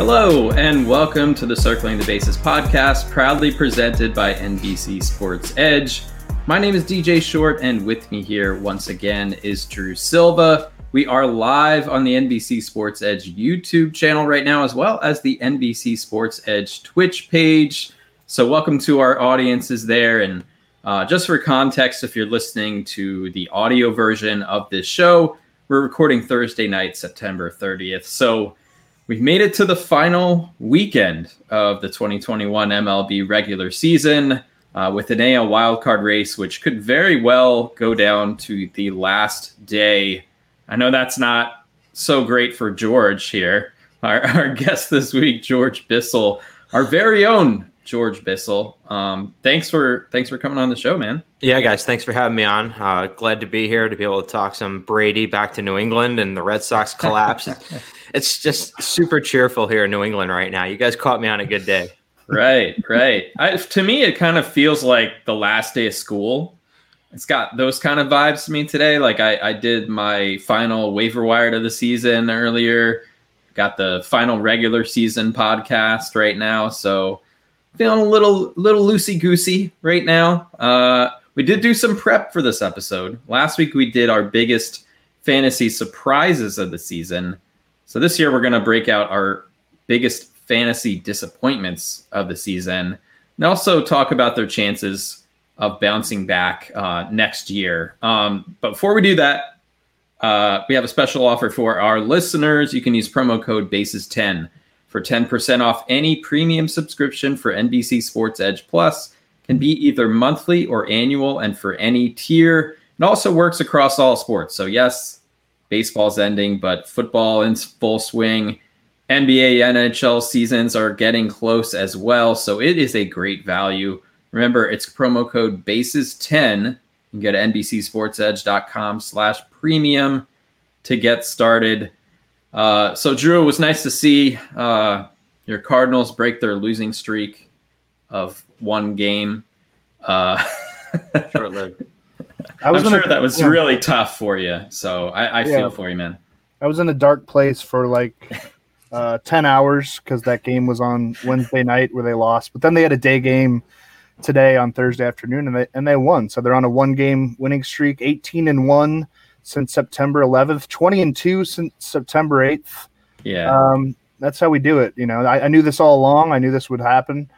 Hello, and welcome to the Circling the Bases podcast, proudly presented by NBC Sports Edge. My name is DJ Short, and with me here once again is Drew Silva. We are live on the NBC Sports Edge YouTube channel right now, as well as the NBC Sports Edge Twitch page. So, welcome to our audiences there. And uh, just for context, if you're listening to the audio version of this show, we're recording Thursday night, September 30th. So, We've made it to the final weekend of the 2021 MLB regular season uh, with an AL wildcard race, which could very well go down to the last day. I know that's not so great for George here. Our, our guest this week, George Bissell, our very own George Bissell. Um, thanks for thanks for coming on the show, man. Yeah, guys, thanks for having me on. Uh, glad to be here to be able to talk some Brady back to New England and the Red Sox collapse. it's just super cheerful here in New England right now. You guys caught me on a good day. right, right. I, to me, it kind of feels like the last day of school. It's got those kind of vibes to me today. Like I, I did my final waiver wire to the season earlier. Got the final regular season podcast right now, so feeling a little little loosey goosey right now. Uh, we did do some prep for this episode. Last week we did our biggest fantasy surprises of the season. So this year we're going to break out our biggest fantasy disappointments of the season and also talk about their chances of bouncing back uh, next year. Um, but before we do that, uh, we have a special offer for our listeners. You can use promo code BASES10 for 10% off any premium subscription for NBC Sports Edge Plus. Can be either monthly or annual, and for any tier. It also works across all sports. So, yes, baseball's ending, but football in full swing. NBA, NHL seasons are getting close as well. So, it is a great value. Remember, it's promo code BASES10. You can go to NBCSportsEdge.com slash premium to get started. Uh, so, Drew, it was nice to see uh, your Cardinals break their losing streak of one game. Uh, Short lived. I was I'm sure a, that was yeah. really tough for you. So I, I yeah. feel for you, man. I was in a dark place for like uh, 10 hours because that game was on Wednesday night where they lost. But then they had a day game today on Thursday afternoon and they, and they won. So they're on a one game winning streak, 18 and 1 since September 11th, 20 and 2 since September 8th. Yeah. Um, that's how we do it. You know, I, I, knew this all along. I knew this would happen.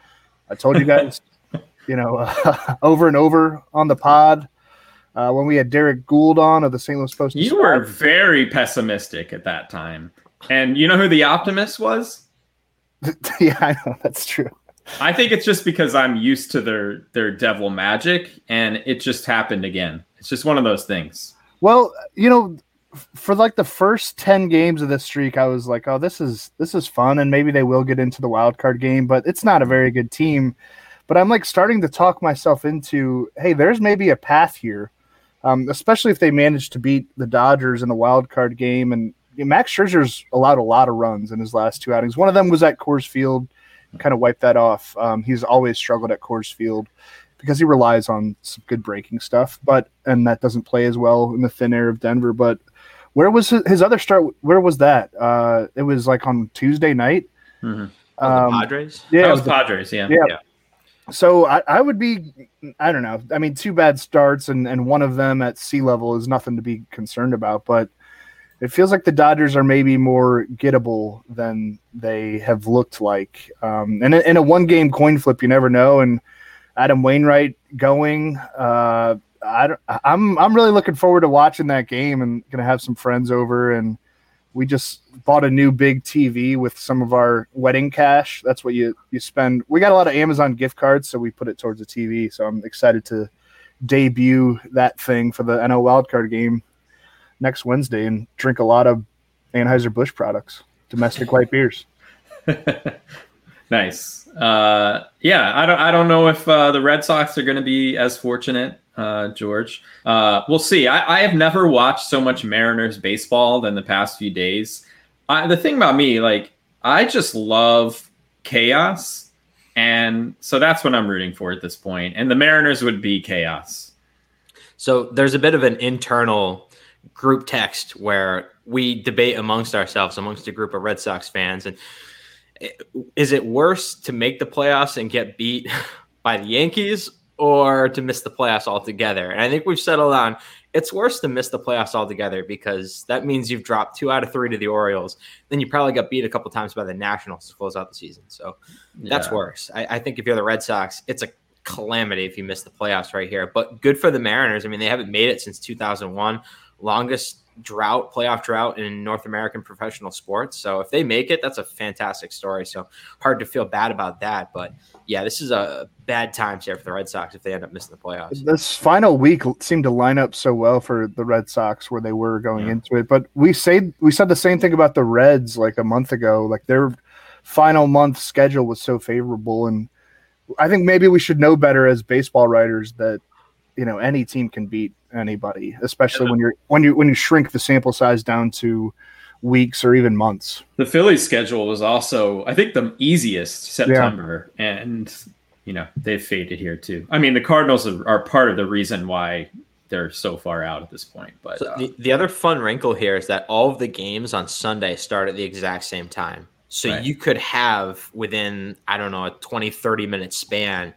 I told you guys, you know, uh, over and over on the pod uh, when we had Derrick Goold on of the St. Louis Post. You were very pessimistic at that time. And you know who the optimist was? yeah, I know. That's true. I think it's just because I'm used to their their devil magic and it just happened again. It's just one of those things. Well, you know, for like the first 10 games of this streak, I was like, oh, this is this is fun, and maybe they will get into the wild card game, but it's not a very good team. But I'm like starting to talk myself into, hey, there's maybe a path here. Um, especially if they manage to beat the Dodgers in the wild card game. And Max Scherzer's allowed a lot of runs in his last two outings. One of them was at Coors Field, kind of wiped that off. Um, he's always struggled at Coors Field because he relies on some good breaking stuff, but and that doesn't play as well in the thin air of Denver. But Where was his, his other start? Where was that? Uh, it was like on Tuesday night. Mhm. Oh, Um, the Padres. yeah, that it was was the- Padres. Yeah. Yeah. Yeah. So I, I would be, I don't know. I mean, two bad starts and, and one of them at sea level is nothing to be concerned about, but it feels like the Dodgers are maybe more gettable than they have looked like. Um, and in, in a one game coin flip, you never know. And Adam Wainwright going, uh, I don't, I'm I'm really looking forward to watching that game and gonna have some friends over and we just bought a new big TV with some of our wedding cash. That's what you you spend. We got a lot of Amazon gift cards, so we put it towards the TV. So I'm excited to debut that thing for the NL wildcard game next Wednesday and drink a lot of Anheuser Busch products, domestic light beers. Nice. Uh, yeah, I don't. I don't know if uh, the Red Sox are going to be as fortunate, uh, George. Uh, we'll see. I, I have never watched so much Mariners baseball than the past few days. I, the thing about me, like, I just love chaos, and so that's what I'm rooting for at this point. And the Mariners would be chaos. So there's a bit of an internal group text where we debate amongst ourselves, amongst a group of Red Sox fans, and is it worse to make the playoffs and get beat by the Yankees or to miss the playoffs altogether? And I think we've settled on it's worse to miss the playoffs altogether because that means you've dropped two out of three to the Orioles. Then you probably got beat a couple times by the Nationals to close out the season. So that's Yeah. worse. I, I think if you're the Red Sox, it's a calamity if you miss the playoffs right here. But good for the Mariners. I mean, they haven't made it since 2001, longest drought, playoff drought in North American professional sports. So if they make it, that's a fantastic story. So hard to feel bad about that. But yeah, this is a bad times here for the Red Sox if they end up missing the playoffs. This final week seemed to line up so well for the Red Sox where they were going Yeah. into it. But we say we said the same thing about the Reds like a month ago. Like their final month schedule was so favorable, and I think maybe we should know better as baseball writers that you know any team can beat anybody, especially when you're when you when you shrink the sample size down to weeks or even months. The Phillies schedule was also, I think, the easiest September, and you know they've faded here too. I mean, the Cardinals are, are part of the reason why they're so far out at this point. But So uh, the, the other fun wrinkle here is that all of the games on Sunday start at the exact same time. So Right. you could have within, I don't know, a 20, 30 minute span, you know,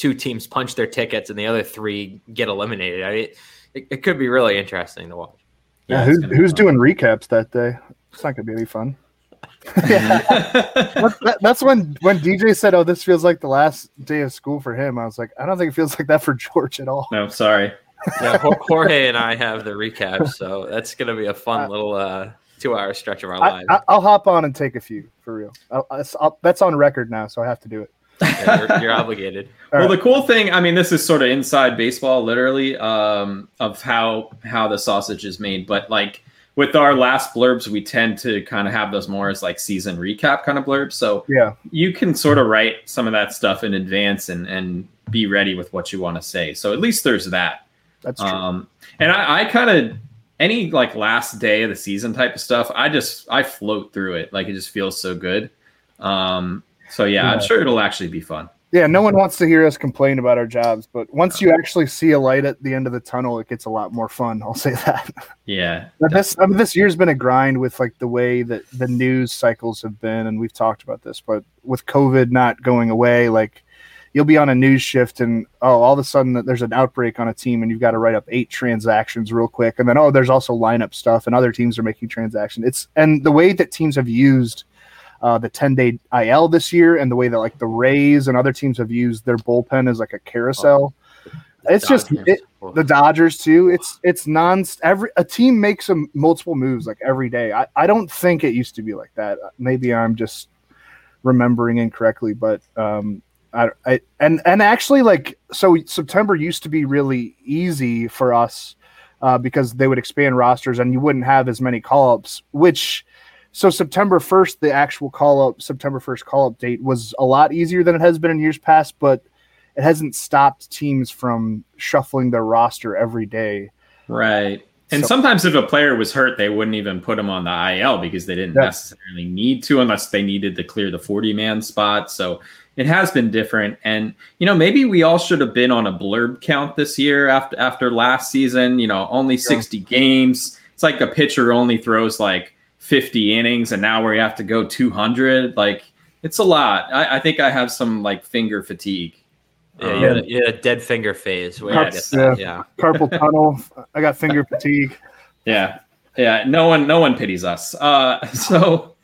two teams punch their tickets and the other three get eliminated. I mean, it, it could be really interesting to watch. Yeah, it's who's, who's doing recaps that day? It's not gonna be any fun. What- that- that's when when DJ said, "Oh, this feels like the last day of school for him." I was like, I don't think it feels like that for George at all. no, sorry. Yeah, Jorge and I have the recap, so that's going to be a fun little uh, two hour stretch of our lives. I, I'll hop on and take a few for real. I'll, I'll, that's on record now, so I have to do it. Yeah, you're, you're obligated. All well, right. the cool thing, I mean, this is sort of inside baseball, literally, um, of how how the sausage is made. But like with our last blurbs, we tend to kind of have those more as like season recap kind of blurbs. So Yeah, you can sort of write some of that stuff in advance and and be ready with what you want to say. So at least there's that. that's true. Um, and I, I kind of any like last day of the season type of stuff. I just I float through it. Like it just feels so good. Um, so yeah, I'm sure it'll actually be fun. yeah, no one wants to hear us complain about our jobs, but once you actually see a light at the end of the tunnel, it gets a lot more fun. I'll say that. Yeah. This I mean, this year's been a grind with like the way that the news cycles have been, and we've talked about this. But with COVID not going away, like you'll be on a news shift, and oh, all of a sudden there's an outbreak on a team, and you've got to write up eight transactions real quick, and then oh, there's also lineup stuff, and other teams are making transactions. It's and the way that teams have used. Uh, the 10 day IL this year, and the way that like the Rays and other teams have used their bullpen as like a carousel. it's just it, the Dodgers too. It's it's non every a team makes a multiple moves like every day. I, I don't think it used to be like that. Maybe I'm just remembering incorrectly, but um I, I and and actually like so September used to be really easy for us uh, because they would expand rosters and you wouldn't have as many call ups, which so September 1st, the actual call up, September 1st call up date was a lot easier than it has been in years past, but it hasn't stopped teams from shuffling their roster every day. Right. And So- sometimes if a player was hurt, they wouldn't even put him on the IL because they didn't Yeah. necessarily need to unless they needed to clear the 40 man spot. So it has been different. And, you know, maybe we all should have been on a blurb count this year after after last season, you know, only 60 games. it's like a pitcher only throws like 50 innings and now we have to go 200. Like it's a lot. I, I think I have some like finger fatigue. Yeah, um, yeah, yeah, dead finger phase. yeah, yeah, carpal tunnel. I got finger fatigue. Yeah, yeah. No one, no one pities us. Uh, so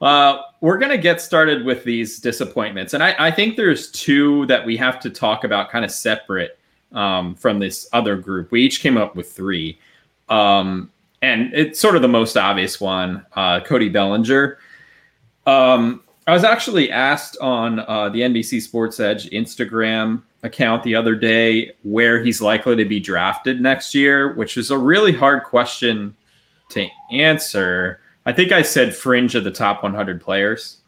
uh, we're gonna get started with these disappointments, and I, I think there's two that we have to talk about, kind of separate um, from this other group. We each came up with three. Um, and it's sort of the most obvious one, uh, Cody Bellinger. Um, I was actually asked on uh, the NBC Sports Edge Instagram account the other day where he's likely to be drafted next year, which is a really hard question to answer. I think I said fringe of the top 100 players.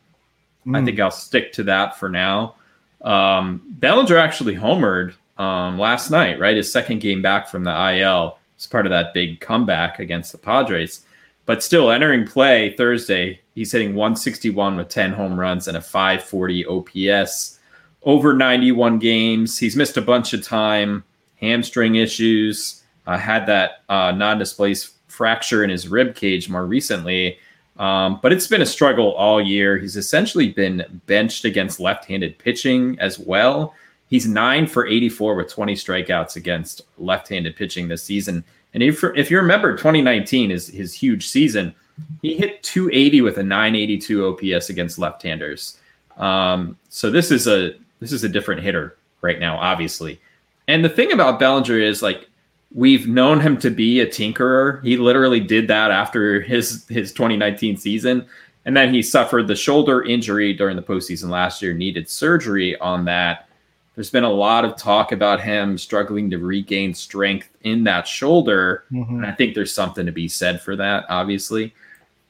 Mm. I hmm. think I'll stick to that for now. Um, Bellinger actually homered um, last night, right? His second game back from the IL. It's part of that big comeback against the Padres. But still, entering play Thursday, he's hitting 161 with 10 home runs and a 540 OPS over 91 games. He's missed a bunch of time, hamstring issues, uh, had that uh, non displaced fracture in his rib cage more recently. Um, but it's been a struggle all year. He's essentially been benched against left handed pitching as well. He's nine for 84 with 20 strikeouts against left-handed pitching this season. And if if you remember, 2019 is his huge season. He hit 280 with a 982 OPS against left-handers. Um, so this is a this is a different hitter right now, obviously. And the thing about Bellinger is like we've known him to be a tinkerer. He literally did that after his his 2019 season. And then he suffered the shoulder injury during the postseason last year, needed surgery on that. There's been a lot of talk about him struggling to regain strength in that shoulder. Mm-hmm. And I think there's something to be said for that, obviously.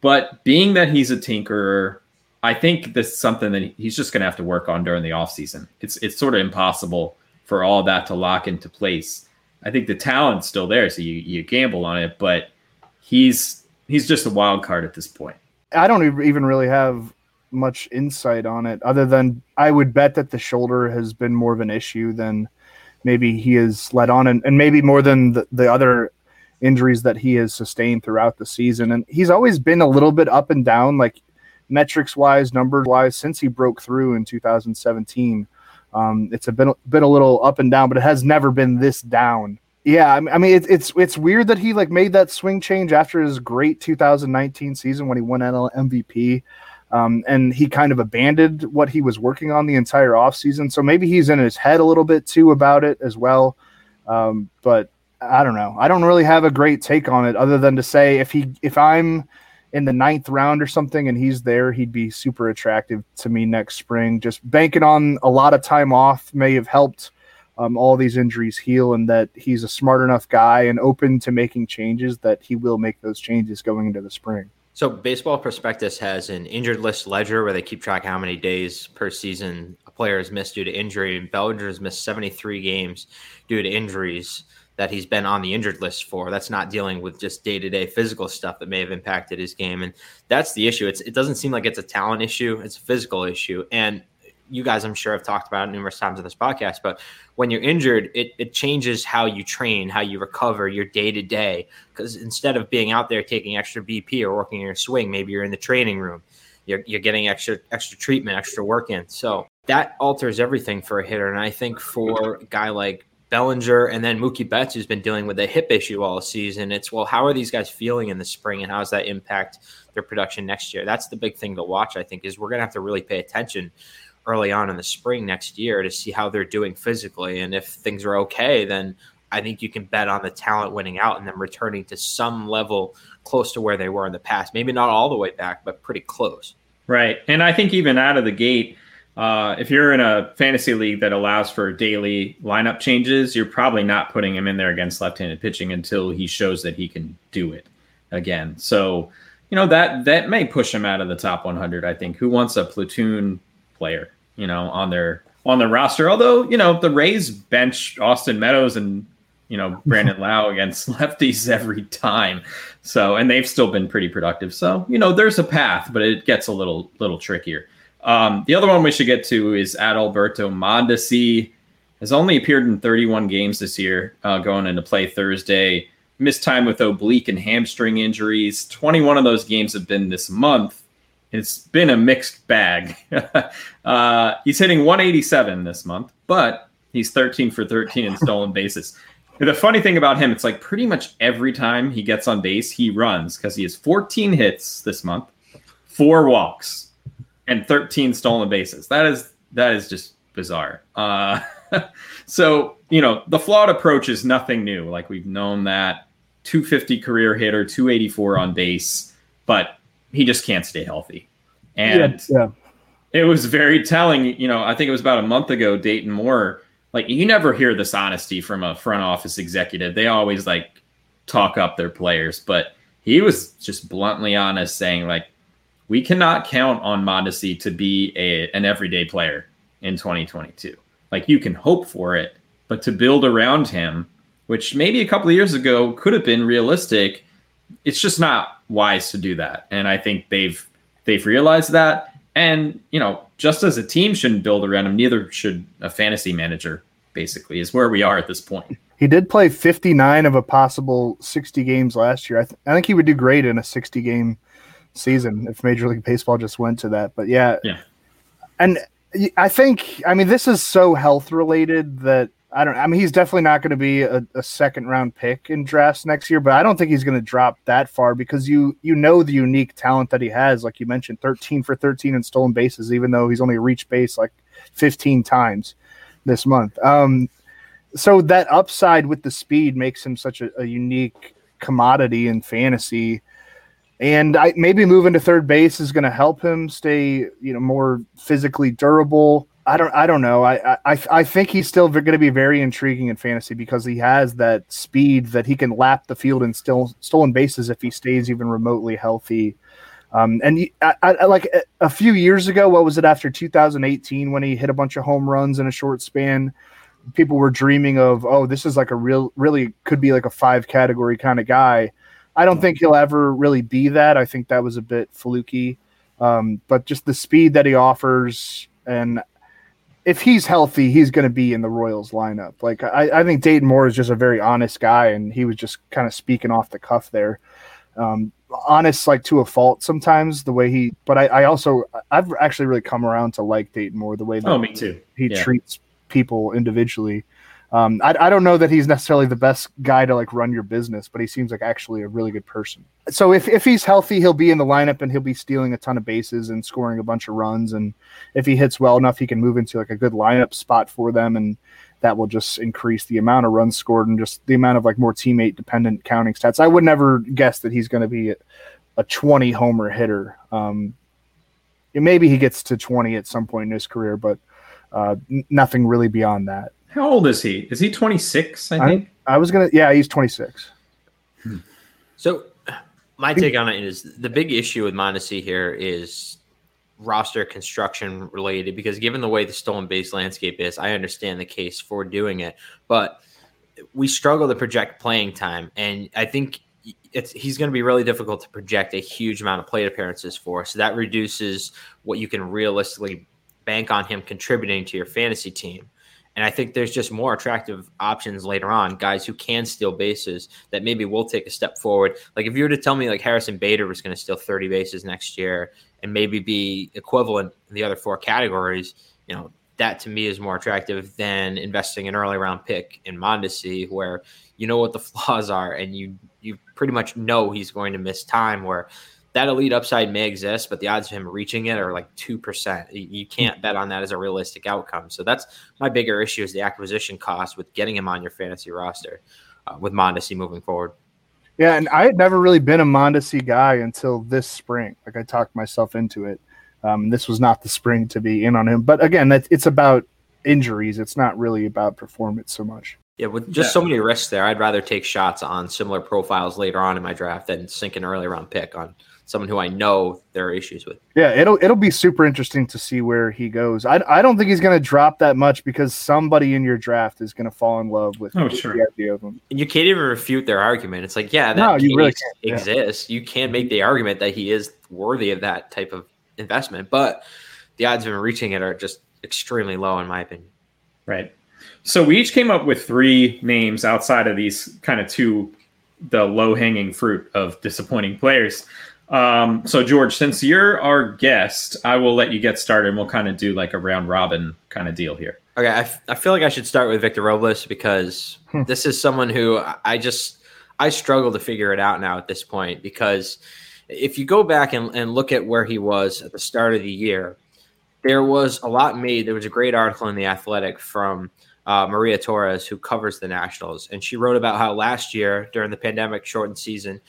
But being that he's a tinkerer, I think this is something that he's just going to have to work on during the offseason. It's it's sort of impossible for all that to lock into place. I think the talent's still there, so you, you gamble on it, but he's he's just a wild card at this point. I don't even really have much insight on it other than I would bet that the shoulder has been more of an issue than maybe he has let on and, and maybe more than the, the other injuries that he has sustained throughout the season. And he's always been a little bit up and down, like metrics wise, numbers wise, since he broke through in 2017. Um, it's a been, been a little up and down, but it has never been this down. Yeah, I mean, it's it's it's weird that he like made that swing change after his great 2019 season when he won NL MVP. Um, and he kind of abandoned what he was working on the entire offseason. So maybe he's in his head a little bit too about it as well. Um, but I don't know. I don't really have a great take on it other than to say if he if I'm in the ninth round or something and he's there, he'd be super attractive to me next spring. Just banking on a lot of time off may have helped um, all these injuries heal and that he's a smart enough guy and open to making changes that he will make those changes going into the spring. So, Baseball Prospectus has an injured list ledger where they keep track how many days per season a player has missed due to injury. And has missed 73 games due to injuries that he's been on the injured list for. That's not dealing with just day to day physical stuff that may have impacted his game. And that's the issue. It's, it doesn't seem like it's a talent issue, it's a physical issue. And you guys, I'm sure, have talked about it numerous times in this podcast, but when you're injured, it, it changes how you train, how you recover your day to day. Because instead of being out there taking extra BP or working in your swing, maybe you're in the training room, you're, you're getting extra extra treatment, extra work in. So that alters everything for a hitter. And I think for a guy like Bellinger and then Mookie Betts, who's been dealing with a hip issue all season, it's well, how are these guys feeling in the spring and how does that impact their production next year? That's the big thing to watch, I think, is we're going to have to really pay attention early on in the spring next year to see how they're doing physically. And if things are okay, then I think you can bet on the talent winning out and them returning to some level close to where they were in the past. Maybe not all the way back, but pretty close. Right. And I think even out of the gate, uh, if you're in a fantasy league that allows for daily lineup changes, you're probably not putting him in there against left-handed pitching until he shows that he can do it again. So, you know that that may push him out of the top 100. I think. Who wants a platoon player, you know, on their on their roster. Although, you know, the Rays bench Austin Meadows and you know Brandon Lowe against lefties every time. So, and they've still been pretty productive. So, you know, there's a path, but it gets a little little trickier. Um, the other one we should get to is Adalberto Mondesi. Has only appeared in 31 games this year, uh, going into play Thursday. missed time with oblique and hamstring injuries. 21 of those games have been this month. It's been a mixed bag. uh, he's hitting 187 this month, but he's 13 for 13 in stolen bases. The funny thing about him, it's like pretty much every time he gets on base, he runs because he has 14 hits this month, four walks, and 13 stolen bases. That is that is just bizarre. Uh, so you know the flawed approach is nothing new. Like we've known that 250 career hitter, 284 on base, but he just can't stay healthy. And yeah, yeah. it was very telling. You know, I think it was about a month ago. Dayton Moore, like you never hear this honesty from a front office executive. They always like talk up their players, but he was just bluntly honest, saying like, we cannot count on Mondesi to be a, an everyday player in 2022. Like you can hope for it, but to build around him, which maybe a couple of years ago could have been realistic, it's just not wise to do that. And I think they've they've realized that. And you know, just as a team shouldn't build around him, neither should a fantasy manager. Basically, is where we are at this point. He did play 59 of a possible 60 games last year. I, th- I think he would do great in a 60 game season if Major League Baseball just went to that. But yeah, yeah. And I think I mean this is so health related that I don't. I mean, he's definitely not going to be a, a, second round pick in drafts next year, but I don't think he's going to drop that far because you you know the unique talent that he has. Like you mentioned, thirteen for thirteen in stolen bases, even though he's only reached base like fifteen times this month. Um, so that upside with the speed makes him such a, a unique commodity in fantasy and I, maybe moving to third base is going to help him stay, you know, more physically durable. I don't, I don't know. I, I, I think he's still going to be very intriguing in fantasy because he has that speed that he can lap the field and still stolen bases if he stays even remotely healthy. Um, and he, I, I, like a few years ago, what was it after 2018 when he hit a bunch of home runs in a short span? People were dreaming of, oh, this is like a real, really could be like a five category kind of guy I don't think he'll ever really be that. I think that was a bit fluky. Um, but just the speed that he offers, and if he's healthy, he's going to be in the Royals lineup. Like I, I, think Dayton Moore is just a very honest guy, and he was just kind of speaking off the cuff there. Um, honest, like to a fault sometimes the way he. But I, I, also I've actually really come around to like Dayton Moore the way that oh me too he yeah. treats people individually. Um, I, I don't know that he's necessarily the best guy to like run your business, but he seems like actually a really good person. So if, if he's healthy, he'll be in the lineup and he'll be stealing a ton of bases and scoring a bunch of runs. And if he hits well enough, he can move into like a good lineup spot for them. And that will just increase the amount of runs scored and just the amount of like more teammate dependent counting stats. I would never guess that he's going to be a, a 20 homer hitter. Um, maybe he gets to 20 at some point in his career, but uh, nothing really beyond that. How old is he? Is he 26? I think. I, I was gonna. Yeah, he's 26. Hmm. So, my take on it is the big issue with Mondesi here is roster construction related because given the way the stolen base landscape is, I understand the case for doing it, but we struggle to project playing time, and I think it's he's going to be really difficult to project a huge amount of plate appearances for. So that reduces what you can realistically bank on him contributing to your fantasy team. And I think there's just more attractive options later on, guys who can steal bases that maybe will take a step forward. Like if you were to tell me like Harrison Bader was going to steal 30 bases next year and maybe be equivalent in the other four categories, you know, that to me is more attractive than investing an early round pick in Mondesi, where you know what the flaws are and you you pretty much know he's going to miss time. Where that elite upside may exist, but the odds of him reaching it are like 2%. You can't bet on that as a realistic outcome. So that's my bigger issue is the acquisition cost with getting him on your fantasy roster uh, with Mondesi moving forward. Yeah, and I had never really been a Mondesi guy until this spring. Like I talked myself into it. Um, this was not the spring to be in on him. But again, that it's about injuries. It's not really about performance so much. Yeah, with just yeah. so many risks there, I'd rather take shots on similar profiles later on in my draft than sink an early round pick on someone who I know there are issues with. Yeah, it'll it'll be super interesting to see where he goes. I, I don't think he's going to drop that much because somebody in your draft is going to fall in love with, oh, sure. the idea of him. And you can't even refute their argument. It's like, yeah, that no, you really exists. Yeah. You can make the argument that he is worthy of that type of investment, but the odds of him reaching it are just extremely low, in my opinion. Right. So we each came up with three names outside of these kind of two the low hanging fruit of disappointing players. Um, so George, since you're our guest, I will let you get started and we'll kind of do like a round robin kind of deal here. Okay, I, f- I feel like I should start with Victor Robles because Hmm. this is someone who I just I struggle to figure it out now at this point because if you go back and, and look at where he was at the start of the year, there was a lot made. There was a great article in the Athletic from uh, Maria Torres who covers the Nationals, and she wrote about how last year during the pandemic shortened season,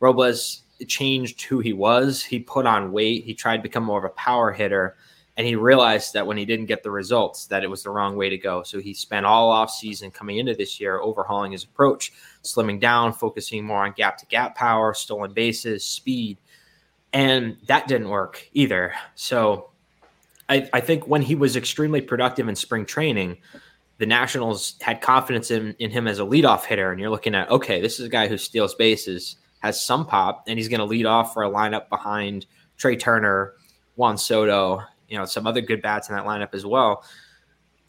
Robles changed who he was. He put on weight. He tried to become more of a power hitter and he realized that when he didn't get the results that it was the wrong way to go so he spent all off season coming into this year overhauling his approach slimming down focusing more on gap to gap power stolen bases speed and that didn't work either so I, I think when he was extremely productive in spring training the nationals had confidence in, in him as a leadoff hitter and you're looking at okay this is a guy who steals bases has some pop and he's going to lead off for a lineup behind Trea Turner juan soto you know some other good bats in that lineup as well.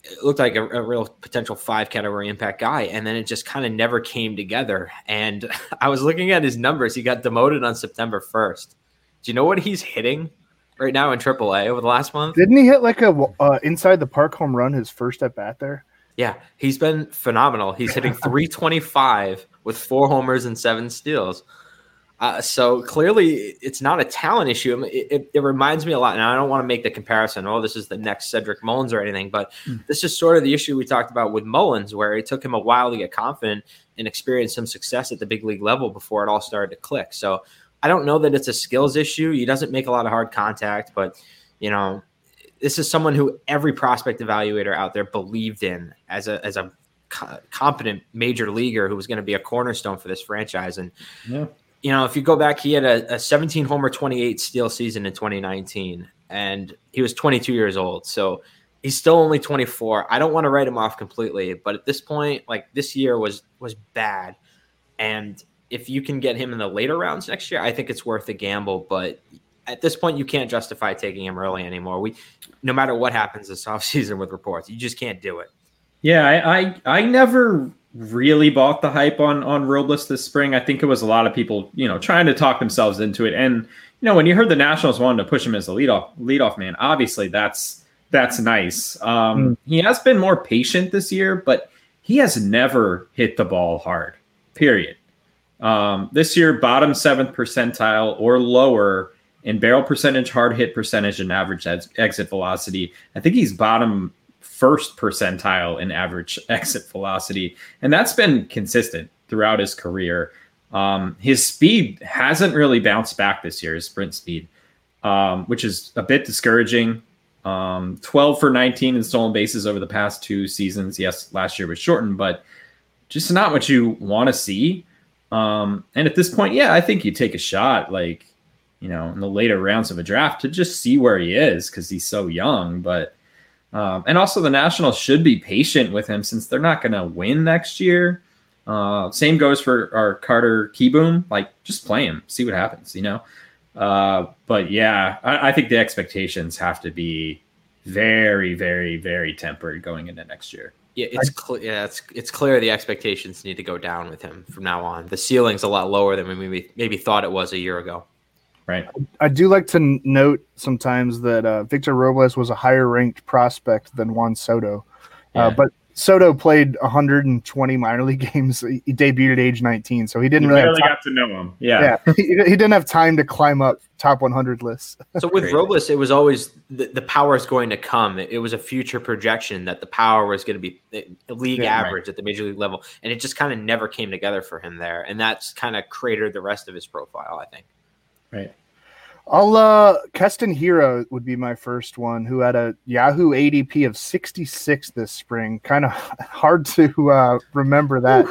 It looked like a, a real potential five category impact guy, and then it just kind of never came together. And I was looking at his numbers; he got demoted on September first. Do you know what he's hitting right now in AAA over the last month? Didn't he hit like a uh, inside the park home run his first at bat there? Yeah, he's been phenomenal. He's hitting 325 with four homers and seven steals. Uh, so clearly, it's not a talent issue. It, it, it, reminds me a lot, and I don't want to make the comparison. Oh, this is the next Cedric Mullins or anything, but mm. this is sort of the issue we talked about with Mullins, where it took him a while to get confident and experience some success at the big league level before it all started to click. So I don't know that it's a skills issue. He doesn't make a lot of hard contact, but you know, this is someone who every prospect evaluator out there believed in as a as a co- competent major leaguer who was going to be a cornerstone for this franchise, and. Yeah you know, if you go back, he had a, a 17 homer, 28 steal season in 2019, and he was 22 years old. So he's still only 24. I don't want to write him off completely, but at this point, like this year was was bad, and if you can get him in the later rounds next year, I think it's worth a gamble. But at this point, you can't justify taking him early anymore. We, no matter what happens this offseason with reports, you just can't do it. Yeah, I, I, I never really bought the hype on on Robles this spring. I think it was a lot of people, you know, trying to talk themselves into it. And you know, when you heard the Nationals wanted to push him as a leadoff leadoff man, obviously that's that's nice. Um, mm. He has been more patient this year, but he has never hit the ball hard. Period. Um, this year, bottom seventh percentile or lower in barrel percentage, hard hit percentage, and average exit velocity. I think he's bottom first percentile in average exit velocity, and that's been consistent throughout his career. Um, his speed hasn't really bounced back this year, his sprint speed, um, which is a bit discouraging. Um, 12 for 19 in stolen bases over the past two seasons. Yes, last year was shortened, but just not what you want to see. Um, and at this point, yeah, I think you take a shot, like, you know, in the later rounds of a draft to just see where he is because he's so young. But um, and also, the Nationals should be patient with him since they're not going to win next year. Uh, same goes for our Carter Kieboom. Like, just play him, see what happens, you know? Uh, but yeah, I, I, think the expectations have to be very, very, very tempered going into next year. Yeah, it's clear. Yeah, it's it's clear the expectations need to go down with him from now on. The ceiling's a lot lower than we maybe maybe thought it was a year ago. Right. I do like to note sometimes that uh, Victor Robles was a higher ranked prospect than Juan Soto, uh, yeah. uh, but Soto played 120 minor league games. He debuted at age 19, so he didn't you really have got to know him. Yeah, yeah. he, he, didn't have time to climb up top 100 lists. so with Crazy. Robles, it was always the, the power is going to come. It, it, was a future projection that the power was going to be eh, league yeah, average right. at the major league level, and it just kind of never came together for him there, and that's kind of cratered the rest of his profile. I think. Right. I'll uh Keston Hiura would be my first one who had a Yahoo ADP of 66 this spring. Kind of hard to uh remember that.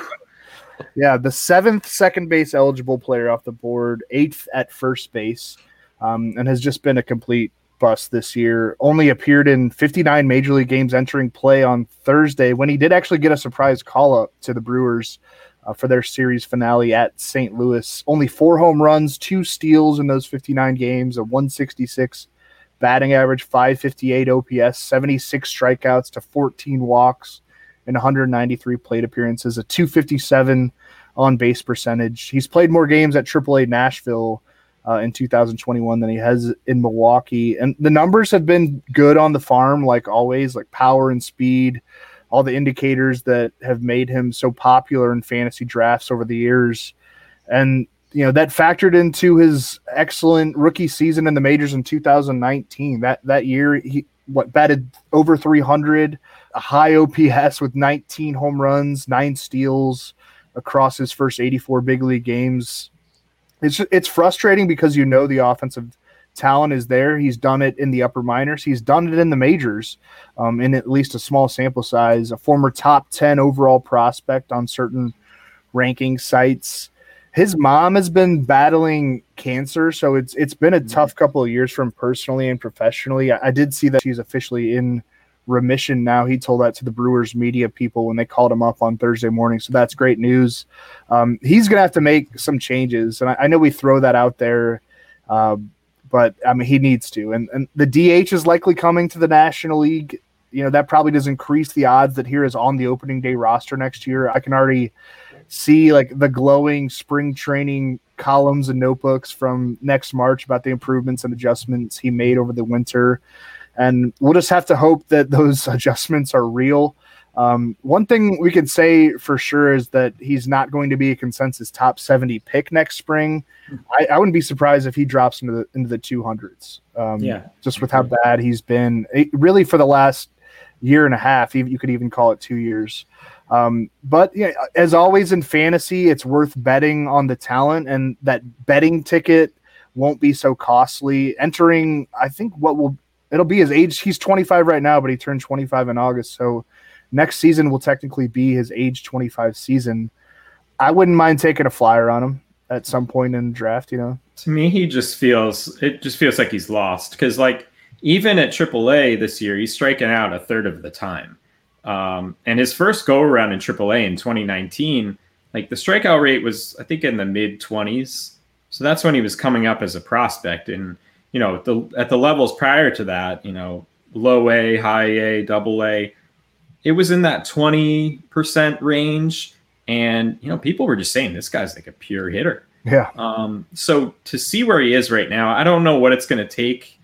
Yeah, the seventh second base eligible player off the board, eighth at first base, um, and has just been a complete bust this year. Only appeared in 59 major league games entering play on Thursday when he did actually get a surprise call up to the Brewers uh, for their series finale at St. Louis. Only four home runs, two steals in those 59 games, a 166 batting average, 558 OPS, 76 strikeouts to 14 walks, and 193 plate appearances, a 257 on base percentage. He's played more games at AAA Nashville uh, in 2021 than he has in Milwaukee. And the numbers have been good on the farm, like always, like power and speed, all the indicators that have made him so popular in fantasy drafts over the years. And, you know, that factored into his excellent rookie season in the majors in 2019. That, that year, he, what batted over 300, a high OPS with 19 home runs, nine steals across his first 84 big league games it's it's frustrating because you know the offensive talent is there. He's done it in the upper minors. He's done it in the majors, um, in at least a small sample size. A former top ten overall prospect on certain ranking sites. His mom has been battling cancer, so it's it's been a tough couple of years for him personally and professionally. I, I did see that she's officially in remission now. He told that to the Brewers media people when they called him up on Thursday morning. So that's great news. Um, he's going to have to make some changes. And I, I, know we throw that out there, uh, but I mean, he needs to. And, and the DH is likely coming to the National League. You know, that probably does increase the odds that Hiura's on the opening day roster next year. I can already see like the glowing spring training columns and notebooks from next March about the improvements and adjustments he made over the winter and we'll just have to hope that those adjustments are real. Um, one thing we can say for sure is that he's not going to be a consensus top 70 pick next spring. I, I wouldn't be surprised if he drops into the into the 200s. Um, yeah, just with how bad he's been, it, really for the last year and a half. You could even call it two years. Um, but yeah, as always in fantasy, it's worth betting on the talent, and that betting ticket won't be so costly. Entering, I think, what will it'll be his age. He's 25 right now, but he turned 25 in August. So next season will technically be his age 25 season. I wouldn't mind taking a flyer on him at some point in the draft, you know. To me, he just feels it just feels like he's lost because like even at AAA this year, he's striking out a third of the time. Um, and his first go around in AAA in 2019, like the strikeout rate was I think in the mid 20s. So that's when he was coming up as a prospect and you know, the at the levels prior to that, you know, low A, high A, double A, it was in that 20% range. And, you know, people were just saying this guy's like a pure hitter. Yeah. Um, so to see where he is right now, I don't know what it's going to take,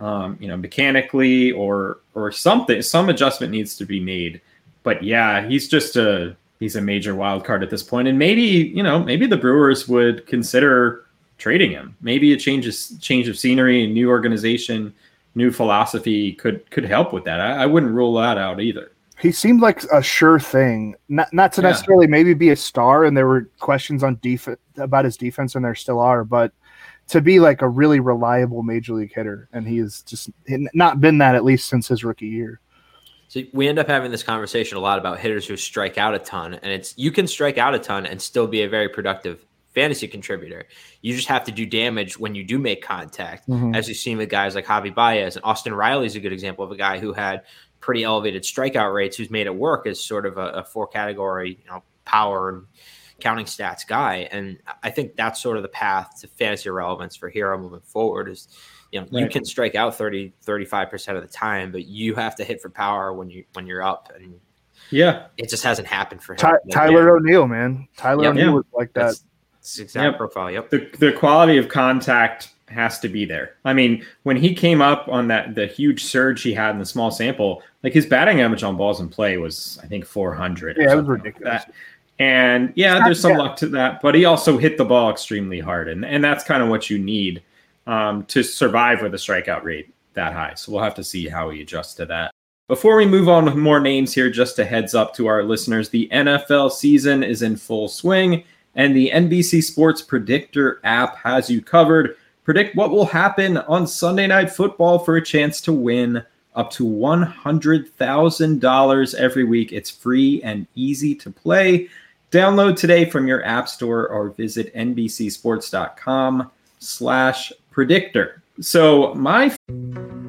um, you know, mechanically or, or something, some adjustment needs to be made. But yeah, he's just a, he's a major wild card at this point. And maybe, you know, maybe the Brewers would consider trading him. Maybe a change of change of scenery, new organization, new philosophy could could help with that. I, I wouldn't rule that out either. He seemed like a sure thing, not not to yeah. necessarily maybe be a star. And there were questions on defense about his defense, and there still are, but to be like a really reliable major league hitter, and he has just not been that at least since his rookie year. So we end up having this conversation a lot about hitters who strike out a ton, and it's you can strike out a ton and still be a very productive fantasy contributor. You just have to do damage when you do make contact, mm-hmm. as you've seen with guys like Javi Baez and Austin Riley is a good example of a guy who had pretty elevated strikeout rates, who's made it work as sort of a, a four category, you know, power and counting stats guy. And I think that's sort of the path to fantasy relevance for Hiura moving forward is, you know, right. you can strike out 30, 35% of the time, but you have to hit for power when you, when you're up and yeah, it just hasn't happened for him. Ty- Tyler O'Neill, man. Tyler yep. O'Neill yeah. was like that. That's, exact yep. profile. Yep. The the quality of contact has to be there. I mean, when he came up on that the huge surge he had in the small sample, like his batting average on balls in play was I think 400. Yeah, it was ridiculous. Like and yeah, there's some luck to that, but he also hit the ball extremely hard, and and that's kind of what you need um, to survive with a strikeout rate that high. So we'll have to see how he adjusts to that. Before we move on with more names here, just a heads up to our listeners: the NFL season is in full swing and the NBC Sports Predictor app has you covered. Predict what will happen on Sunday Night Football for a chance to win up to $100,000 every week. It's free and easy to play. Download today from your app store or visit nbcsports.com slash predictor. So my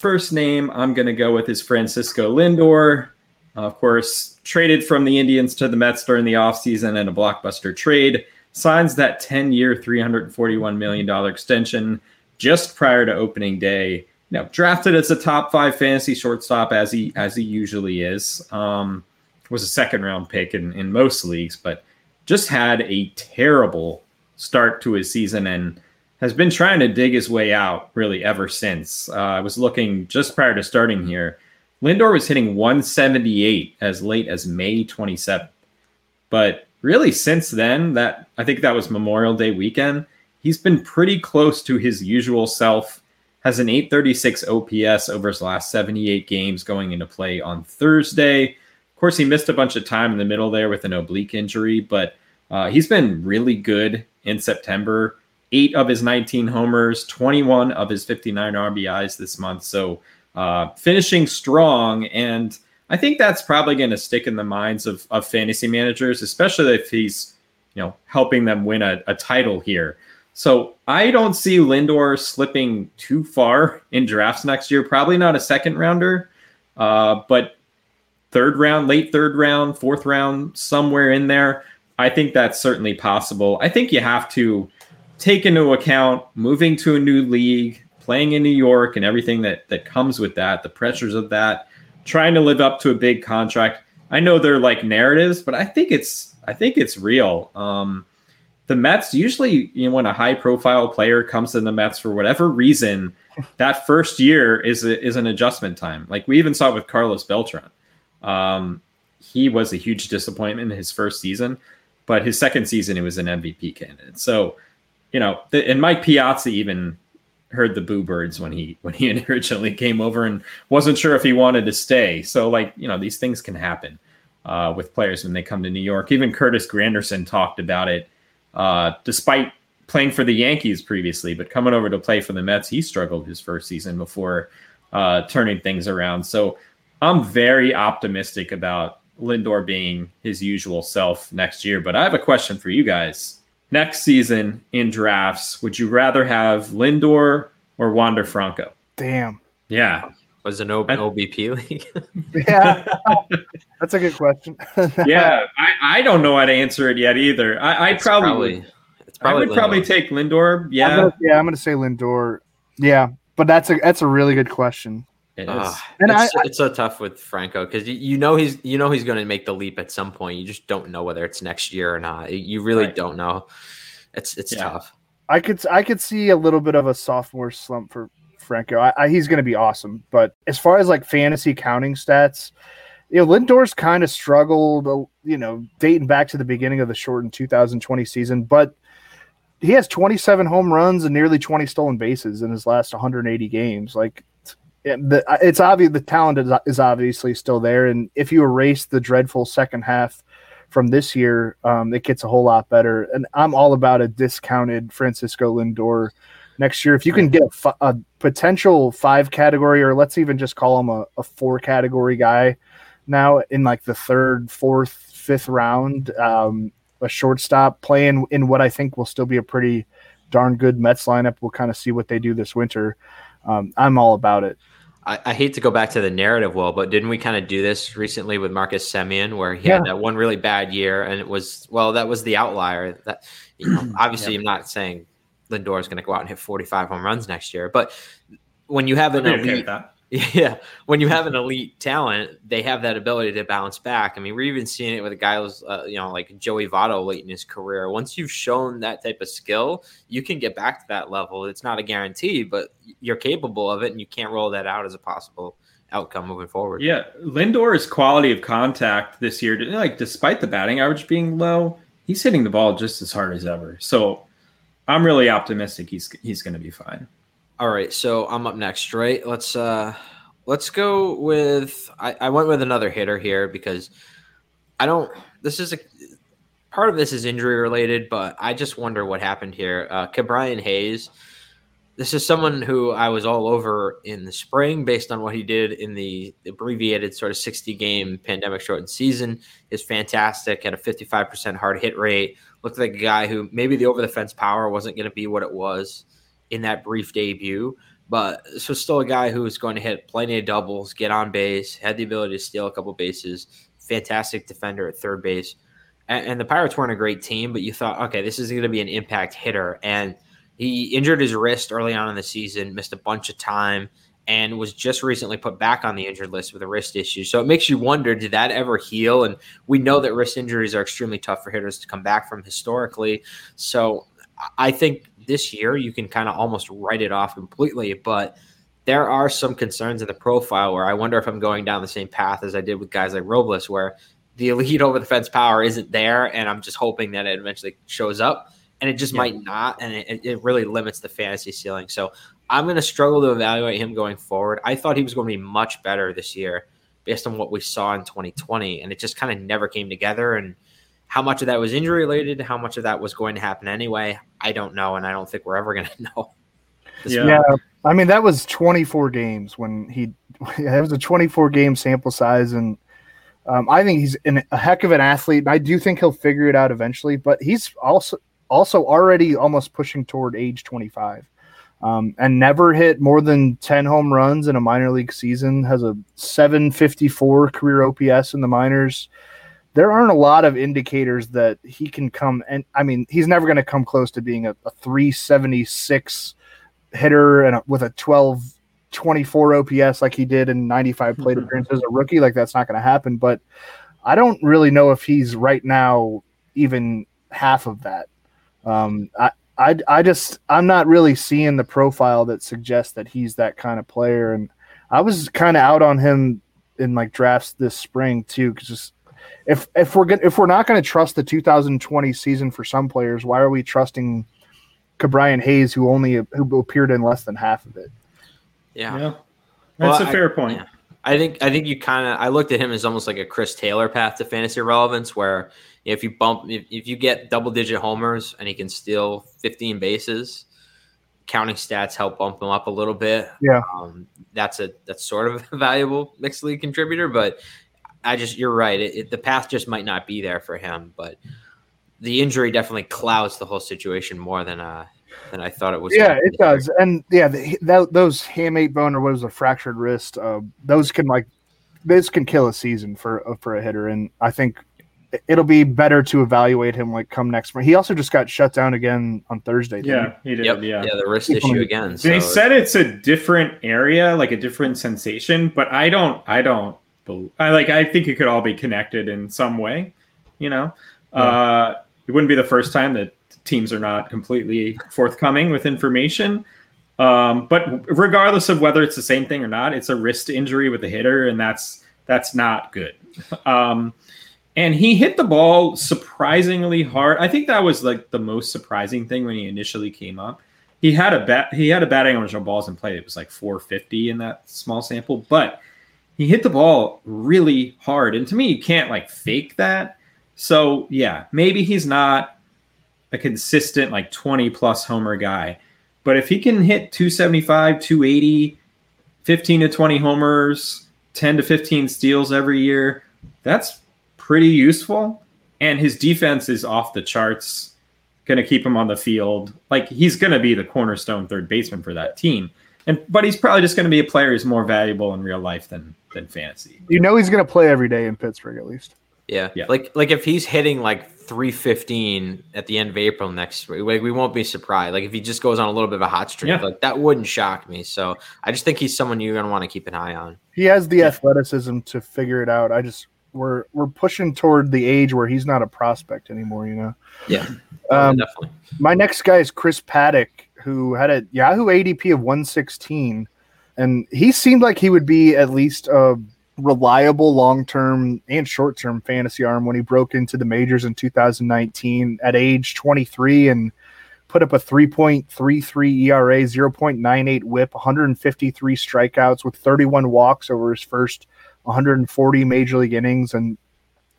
First name I'm going to go with is Francisco Lindor. Uh, of course, traded from the Indians to the Mets during the offseason in a blockbuster trade, signs that 10 year, $341 million extension just prior to opening day. Now, drafted as a top five fantasy shortstop as he as he usually is. Um, was a second round pick in, in most leagues, but just had a terrible start to his season and has been trying to dig his way out really ever since. Uh, I was looking just prior to starting here. Lindor was hitting 178 as late as May 27th. But really since then, that I think that was Memorial Day weekend, he's been pretty close to his usual self. Has an 836 OPS over his last 78 games going into play on Thursday. Of course, he missed a bunch of time in the middle there with an oblique injury, but uh, he's been really good in September eight of his 19 homers, 21 of his 59 RBIs this month. So uh, finishing strong. And I think that's probably going to stick in the minds of, of fantasy managers, especially if he's, you know, helping them win a, a title here. So I don't see Lindor slipping too far in drafts next year. Probably not a second rounder, uh, but third round, late third round, fourth round, somewhere in there. I think that's certainly possible. I think you have to take into account moving to a new league, playing in New York, and everything that that comes with that, the pressures of that, trying to live up to a big contract. I know they're like narratives, but I think it's I think it's real. Um, the Mets usually, you know, when a high profile player comes in the Mets for whatever reason, that first year is a, is an adjustment time. Like we even saw it with Carlos Beltran. Um, he was a huge disappointment in his first season, but his second season, he was an MVP candidate. So you know, the, and Mike Piazza even heard the boo birds when he when he originally came over and wasn't sure if he wanted to stay. So like you know these things can happen uh, with players when they come to New York. Even Curtis Granderson talked about it, uh, despite playing for the Yankees previously, but coming over to play for the Mets, he struggled his first season before uh, turning things around. So I'm very optimistic about Lindor being his usual self next year. But I have a question for you guys next season in drafts, would you rather have Lindor or Wander Franco? Damn. Yeah. Was an o- OBP league? yeah, that's a good question. yeah, I, I don't know how to answer it yet either. I, I probably, probably, it's probably I would Lindor. probably take Lindor. Yeah, I'm gonna, yeah, I'm going to say Lindor. Yeah, but that's a that's a really good question. It is. Uh, and it's, I, it's so tough with Franco because you, you know he's you know he's going to make the leap at some point. You just don't know whether it's next year or not. You really right. don't know. It's it's yeah. tough. I could I could see a little bit of a sophomore slump for Franco. I, I, he's going to be awesome, but as far as like fantasy counting stats, you know Lindor's kind of struggled. Uh, you know, dating back to the beginning of the shortened 2020 season, but he has 27 home runs and nearly 20 stolen bases in his last 180 games. Like the, it's obvious the talent is, is obviously still there, and if you erase the dreadful second half from this year, um, it gets a whole lot better. And I'm all about a discounted Francisco Lindor next year. If you can get a, a potential five category, or let's even just call him a, a, four category guy now in like the third, fourth, fifth round, um, a shortstop playing in what I think will still be a pretty darn good Mets lineup. We'll kind of see what they do this winter. Um, I'm all about it. I, I, hate to go back to the narrative, well, but didn't we kind of do this recently with Marcus Semien, where he yeah. had that one really bad year, and it was well, that was the outlier. That you know, obviously, I'm not saying Lindor is going to go out and hit 45 home runs next year, but when you have an elite, okay Yeah, when you have an elite talent, they have that ability to bounce back. I mean, we're even seeing it with a guy who's, uh, you know, like Joey Votto late in his career. Once you've shown that type of skill, you can get back to that level. It's not a guarantee, but you're capable of it, and you can't roll that out as a possible outcome moving forward. Yeah, Lindor's quality of contact this year, like despite the batting average being low, he's hitting the ball just as hard as ever. So I'm really optimistic he's he's going to be fine. All right, so I'm up next, right? Let's uh let's go with I, I went with another hitter here because I don't this is a part of this is injury related, but I just wonder what happened here. Uh Ke'Bryan Hayes, this is someone who I was all over in the spring based on what he did in the abbreviated sort of 60 game pandemic shortened season. Is fantastic, had a 55% hard hit rate, looked like a guy who maybe the over the fence power wasn't going to be what it was in that brief debut. But this was still a guy who was going to hit plenty of doubles, get on base, had the ability to steal a couple bases, fantastic defender at third base. And, and the Pirates weren't a great team, but you thought, okay, this is going to be an impact hitter. And he injured his wrist early on in the season, missed a bunch of time, and was just recently put back on the injured list with a wrist issue. So it makes you wonder did that ever heal? And we know that wrist injuries are extremely tough for hitters to come back from historically. So I think this year, you can kind of almost write it off completely. But there are some concerns in the profile where I wonder if I'm going down the same path as I did with guys like Robles, where the elite over the fence power isn't there, and I'm just hoping that it eventually shows up. And it just yeah. might not, and it, it really limits the fantasy ceiling. So I'm going to struggle to evaluate him going forward. I thought he was going to be much better this year based on what we saw in 2020, and it just kind of never came together. And how much of that was injury related, how much of that was going to happen anyway, I don't know, and I don't think we're ever going to know. Yeah. yeah. I mean that was 24 games when he. That was a 24 game sample size, and um, I think he's an, a heck of an athlete. I do think he'll figure it out eventually, but he's also also already almost pushing toward age 25. Um, and never hit more than 10 home runs in a minor league season. Has a 754 career OPS in the minors there aren't a lot of indicators that he can come and I mean he's never going to come close to being a, a 376 hitter and a, with a 12 24 OPS like he did in 95 plate mm-hmm. appearances as a rookie. Like that's not going to happen but I don't really know if he's right now even half of that. Um, I, I I just I'm not really seeing the profile that suggests that he's that kind of player. And I was kind of out on him in like drafts this spring too cuz just if if we're if we're not going to trust the 2020 season for some players, why are we trusting Ke'Bryan Hayes, who only who appeared in less than half of it? Yeah, yeah. that's well, a fair I, point. Yeah. I think I think you kind of I looked at him as almost like a Chris Taylor path to fantasy relevance, where if you bump if, if you get double digit homers and he can steal 15 bases, counting stats help bump him up a little bit. Yeah, um, that's a that's sort of a valuable mixed league contributor, but I just you're right. It, it, the path just might not be there for him, but the injury definitely clouds the whole situation more than uh than I thought it was. Yeah, it does, and yeah, the, that, those hamate bone or what was a fractured wrist, uh, those can like this can kill a season for uh, for a hitter, and I think it'll be better to evaluate him like come next month. He also just got shut down again on Thursday. Yeah, he? he did. Yep. Yeah, yeah, the wrist issue again. So. They said it's a different area, like a different sensation, but I don't, I don't I like I think it could all be connected in some way. You know, yeah. uh, it wouldn't be the first time that teams are not completely forthcoming with information. Um, but regardless of whether it's the same thing or not, it's a wrist injury with the hitter, and that's that's not good. Um, and he hit the ball surprisingly hard. I think that was like the most surprising thing when he initially came up. He had a bat. He had a batting average on balls in play. It was like 450 in that small sample, but he hit the ball really hard. And to me, you can't like fake that. So yeah, maybe he's not a consistent like 20 plus homer guy. But if he can hit 275, 280, 15 to 20 homers, 10 to 15 steals every year, that's pretty useful. And his defense is off the charts, going to keep him on the field. Like he's going to be the cornerstone third baseman for that team. And but he's probably just going to be a player who's more valuable in real life than than fantasy. You know he's going to play every day in Pittsburgh at least. Yeah. Yeah. Like like if he's hitting like 315 at the end of April next week, like we won't be surprised. Like if he just goes on a little bit of a hot streak, Yeah. like that wouldn't shock me. So I just think he's someone you're gonna want to keep an eye on. He has the athleticism to figure it out. I just we're we're pushing toward the age where he's not a prospect anymore. You know. Yeah. Um, definitely. My next guy is Chris Paddack, who had a Yahoo ADP of 116, and he seemed like he would be at least a reliable long term and short term fantasy arm when he broke into the majors in 2019 at age 23 and put up a 3.33 ERA, 0.98 whip, 153 strikeouts with 31 walks over his first 140 major league innings. And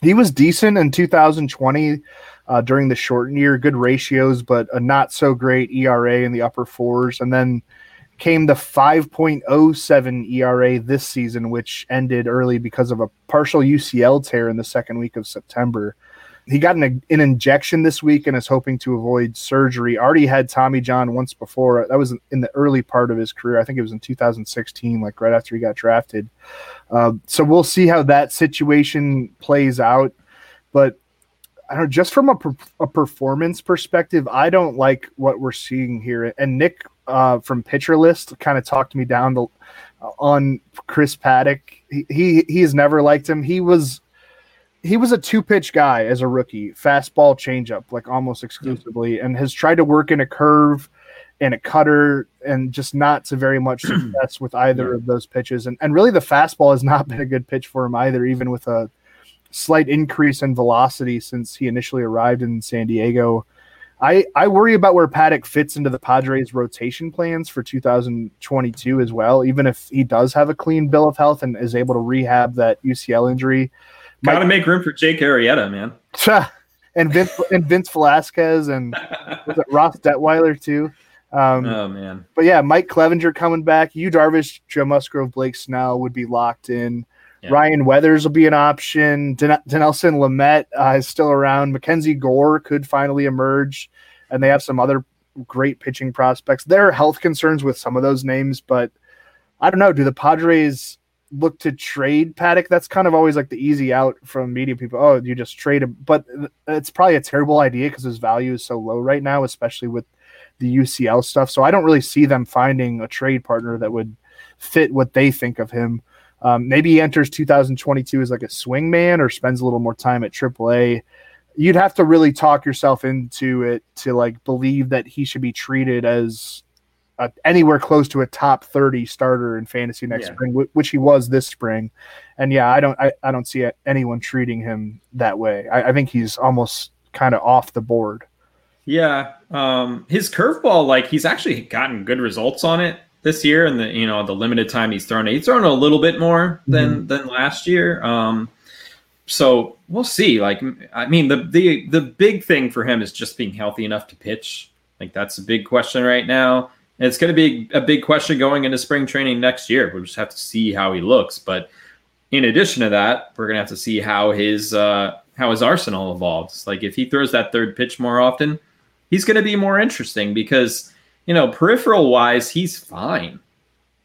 he was decent in 2020 uh, during the shortened year, good ratios, but a not so great ERA in the upper fours. And then came the 5.07 ERA this season, which ended early because of a partial UCL tear in the second week of September. He got an, an injection this week and is hoping to avoid surgery. Already had Tommy John once before. That was in the early part of his career. I think it was in 2016, like right after he got drafted. Uh, so we'll see how that situation plays out. But I don't just from a, a performance perspective, I don't like what we're seeing here. And Nick uh, from Pitcher List kind of talked me down the, on Chris Paddack. He, he he has never liked him. He was he was a two pitch guy as a rookie, fastball changeup, like almost exclusively, and has tried to work in a curve and a cutter and just not to very much success with either of those pitches. And and really the fastball has not been a good pitch for him either, even with a slight increase in velocity since he initially arrived in San Diego. I, I worry about where Paddack fits into the Padres rotation plans for 2022 as well, even if he does have a clean bill of health and is able to rehab that UCL injury. Got to make room for Jake Arrieta, man. and Vince and Vince Velasquez and was it Ross Detwiler too? Um, oh man, but yeah, Mike Clevinger coming back. Yu Darvish, Joe Musgrove, Blake Snell would be locked in. Yeah. Ryan Weathers will be an option. Den- Dinelson Lamet uh, is still around. Mackenzie Gore could finally emerge, and they have some other great pitching prospects. There are health concerns with some of those names, but I don't know. Do the Padres look to trade Paddack? That's kind of always like the easy out from media people. Oh, you just trade him, but it's probably a terrible idea because his value is so low right now, especially with the UCL stuff. So I don't really see them finding a trade partner that would fit what they think of him. Um, maybe he enters 2022 as like a swing man or spends a little more time at AAA. You'd have to really talk yourself into it to like believe that he should be treated as a, anywhere close to a top 30 starter in fantasy next Yeah. spring, wh- which he was this spring. And yeah, I don't, I, I don't see anyone treating him that way. I, I think he's almost kind of off the board. yeah. Um, his curveball, like he's actually gotten good results on it this year, and the you know the limited time he's thrown it, he's thrown a little bit more than than last year. Um, so we'll see. Like, I mean, the the the big thing for him is just being healthy enough to pitch. Like that's a big question right now. And it's going to be a big question going into spring training next year. We'll just have to see how he looks. But in addition to that, we're going to have to see how his uh, how his arsenal evolves. Like if he throws that third pitch more often, he's going to be more interesting because you know peripheral wise, he's fine.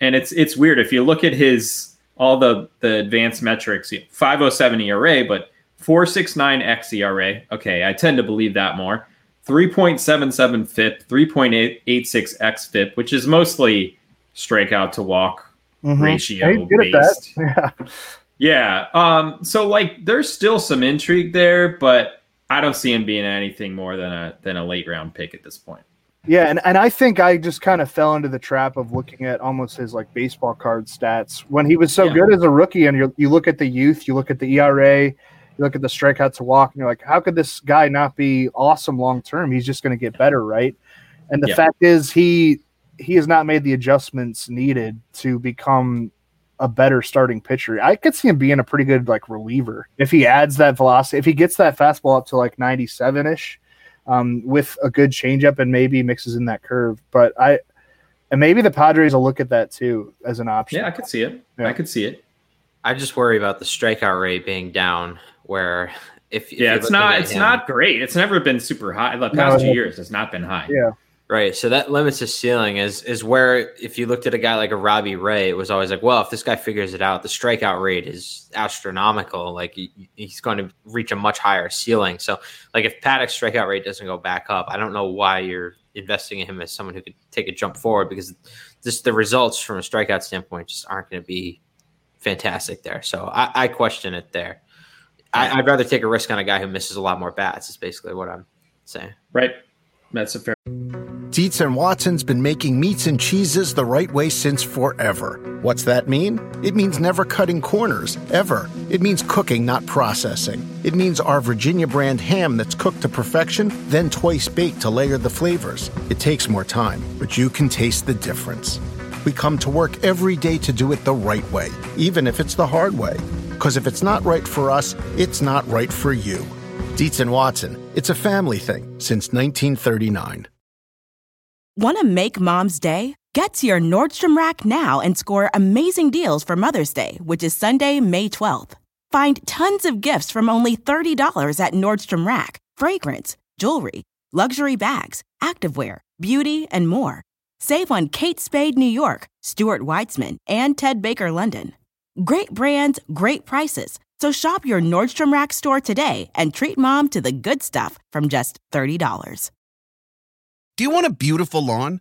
And it's it's weird if you look at his all the the advanced metrics, 507 ERA, but 469 xERA. Okay, I tend to believe that more. 3.77 FIP, 3.86 xFIP, which is mostly strikeout to walk ratio good at based. Yeah. Yeah. Um, so like there's still some intrigue there, but I don't see him being anything more than a than a late round pick at this point. Yeah, and, and I think I just kind of fell into the trap of looking at almost his like baseball card stats when he was so Yeah. good as a rookie. And you you look at the youth, you look at the ERA, you look at the strikeout to walk, and you're like, how could this guy not be awesome long term? He's just going to get better, right? And the Yeah. fact is, he he has not made the adjustments needed to become a better starting pitcher. I could see him being a pretty good like reliever if he adds that velocity. If he gets that fastball up to like 97 ish, um, with a good changeup and maybe mixes in that curve. But I and maybe the Padres will look at that too as an option. Yeah, I could see it. Yeah. I could see it. I just worry about the strikeout rate being down. Where if, if Yeah, it's not it's him- not great. It's never been super high. The past it two years it's not been high. Yeah. Right. So that limits his ceiling is is where if you looked at a guy like a Robbie Ray, it was always like, well, if this guy figures it out, the strikeout rate is astronomical. Like he, he's going to reach a much higher ceiling. So like if Paddack's strikeout rate doesn't go back up, I don't know why you're investing in him as someone who could take a jump forward because just the results from a strikeout standpoint just aren't going to be fantastic there. So I, I question it there. I, would rather take a risk on a guy who misses a lot more bats. Is basically what I'm saying. Right. That's a fair. Dietz and Watson's been making meats and cheeses the right way since forever. What's that mean? It means never cutting corners, ever. It means cooking, not processing. It means our Virginia brand ham that's cooked to perfection, then twice baked to layer the flavors. It takes more time, but you can taste the difference. We come to work every day to do it the right way, even if it's the hard way. Because if it's not right for us, it's not right for you. Dietz and Watson, it's a family thing since 1939. Want to make mom's day? Get to your Nordstrom Rack now and score amazing deals for Mother's Day, which is Sunday, May 12th. Find tons of gifts from only $30 at Nordstrom Rack fragrance, jewelry, luxury bags, activewear, beauty, and more. Save on Kate Spade New York, Stuart Weitzman, and Ted Baker London. Great brands, great prices. So shop your Nordstrom Rack store today and treat mom to the good stuff from just $30. Do you want a beautiful lawn?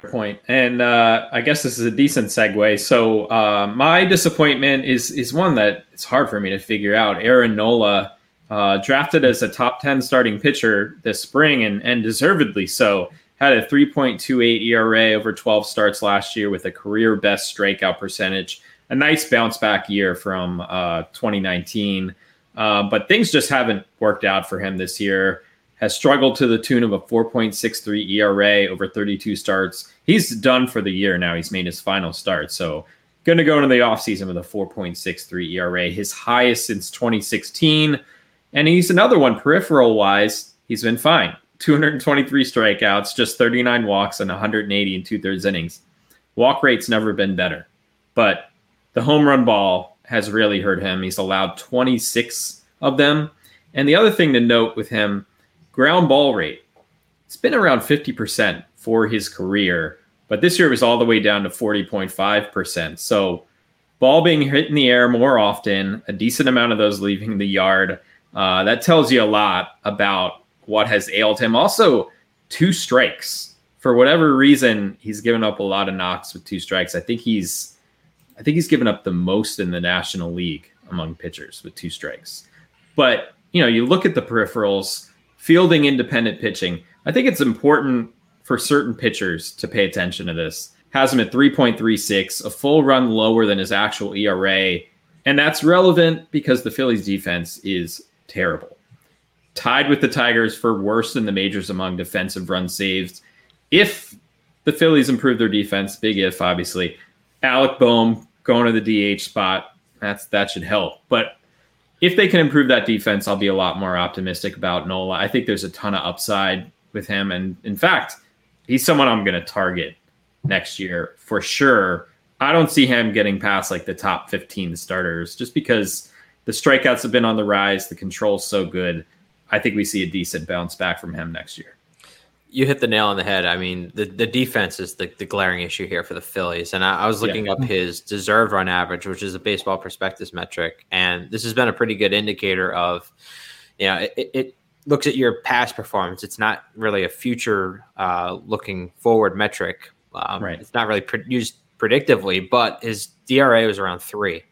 Point. And uh, I guess this is a decent segue. So uh, my disappointment is is one that it's hard for me to figure out. Aaron Nola, uh, drafted as a top 10 starting pitcher this spring and, and deservedly so, had a 3.28 ERA over 12 starts last year with a career best strikeout percentage a nice bounce back year from uh, 2019. Uh, but things just haven't worked out for him this year. Has struggled to the tune of a 4.63 ERA over 32 starts. He's done for the year now. He's made his final start. So going to go into the offseason with a 4.63 ERA, his highest since 2016. And he's another one peripheral wise. He's been fine. 223 strikeouts, just 39 walks, and 180 and two thirds innings. Walk rate's never been better. But the home run ball has really hurt him. He's allowed 26 of them. And the other thing to note with him, ground ball rate, it's been around 50% for his career, but this year it was all the way down to 40.5%. So, ball being hit in the air more often, a decent amount of those leaving the yard. Uh, that tells you a lot about what has ailed him. Also, two strikes. For whatever reason, he's given up a lot of knocks with two strikes. I think he's I think he's given up the most in the National League among pitchers with two strikes. But, you know, you look at the peripherals, fielding independent pitching. I think it's important for certain pitchers to pay attention to this. Has him at 3.36, a full run lower than his actual ERA. And that's relevant because the Phillies defense is terrible. Tied with the Tigers for worse than the majors among defensive run saved. If the Phillies improve their defense, big if, obviously, Alec Bohm going to the DH spot, that's that should help. But if they can improve that defense, I'll be a lot more optimistic about Nola. I think there's a ton of upside with him, and in fact, he's someone I'm going to target next year for sure. I don't see him getting past like the top 15 starters just because the strikeouts have been on the rise, the control's so good. I think we see a decent bounce back from him next year you hit the nail on the head. I mean, the, the defense is the, the glaring issue here for the Phillies. And I, I was looking yeah. up his deserved run average, which is a baseball prospectus metric. And this has been a pretty good indicator of, you know, it, it looks at your past performance. It's not really a future uh, looking forward metric. Um, right. It's not really pre- used predictively, but his DRA was around three,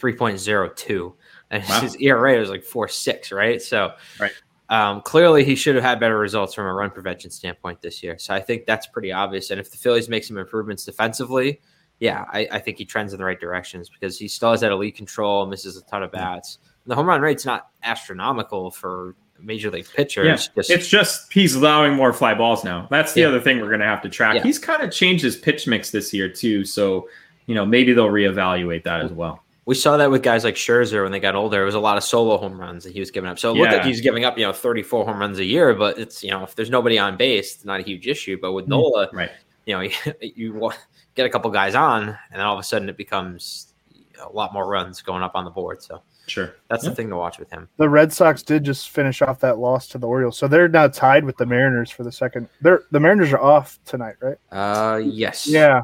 3.02. And wow. his ERA was like four six, right? So right. Um, clearly, he should have had better results from a run prevention standpoint this year. So I think that's pretty obvious. And if the Phillies make some improvements defensively, yeah, I, I think he trends in the right directions because he still has that elite control, misses a ton of bats. And the home run rate's not astronomical for major league pitchers. Yeah. It's just, It's just he's allowing more fly balls now. That's the Yeah. other thing we're going to have to track. Yeah. He's kind of changed his pitch mix this year too, so you know maybe they'll reevaluate that as well. We saw that with guys like Scherzer when they got older. It was a lot of solo home runs that he was giving up. So it looked Yeah. like he's giving up, you know, 34 home runs a year, but it's, you know, if there's nobody on base, it's not a huge issue. But with Nola, Right. you know, you, you get a couple guys on, and then all of a sudden it becomes a lot more runs going up on the board. So Sure. that's Yeah. the thing to watch with him. The Red Sox did just finish off that loss to the Orioles, so they're now tied with the Mariners for the second. They're the Mariners are off tonight, right? Uh, yes. Yeah,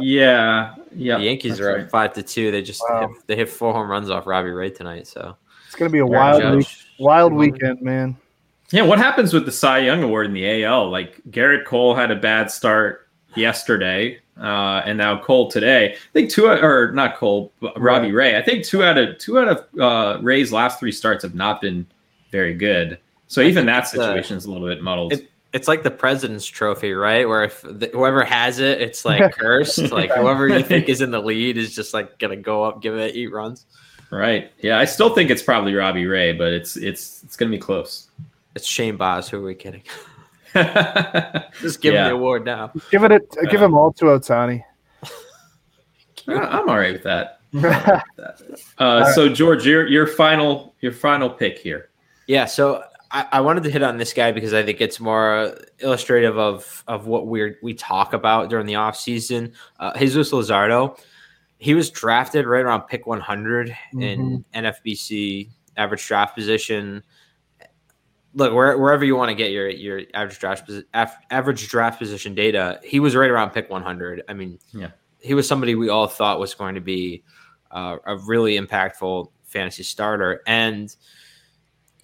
Yeah. Yeah. The Yankees that's are right. up five to two. They just Wow. hit, they hit four home runs off Robbie Ray tonight. So it's gonna be a Aaron wild week, wild weekend, man. Yeah, what happens with the Cy Young Award in the AL? Like Gerrit Cole had a bad start yesterday, uh, and now Cole today. I think two or not Cole, but Robbie Ray. I think two out of two out of uh, Ray's last three starts have not been very good. So I even that uh, situation is a little bit muddled. It- it's like the President's Trophy, right? Where if the, whoever has it, it's like cursed. like whoever you think is in the lead is just like gonna go up, give it eight runs. right? Yeah, I still think it's probably Robbie Ray, but it's it's it's gonna be close. It's Shane Baz. Who are we kidding? Just give Yeah. him the award now. Give it, a, give them all to Ohtani. I'm all right with that. Uh, so George, your your final your final pick here. Yeah, so I, I wanted to hit on this guy because I think it's more illustrative of of what we we talk about during the offseason. Uh, Jesus Luzardo, he was drafted right around pick 100 in NFBC average draft position. Look, where, wherever you want to get your your average draft average draft position data, he was right around pick 100. I mean, Yeah. he was somebody we all thought was going to be uh, a really impactful fantasy starter, and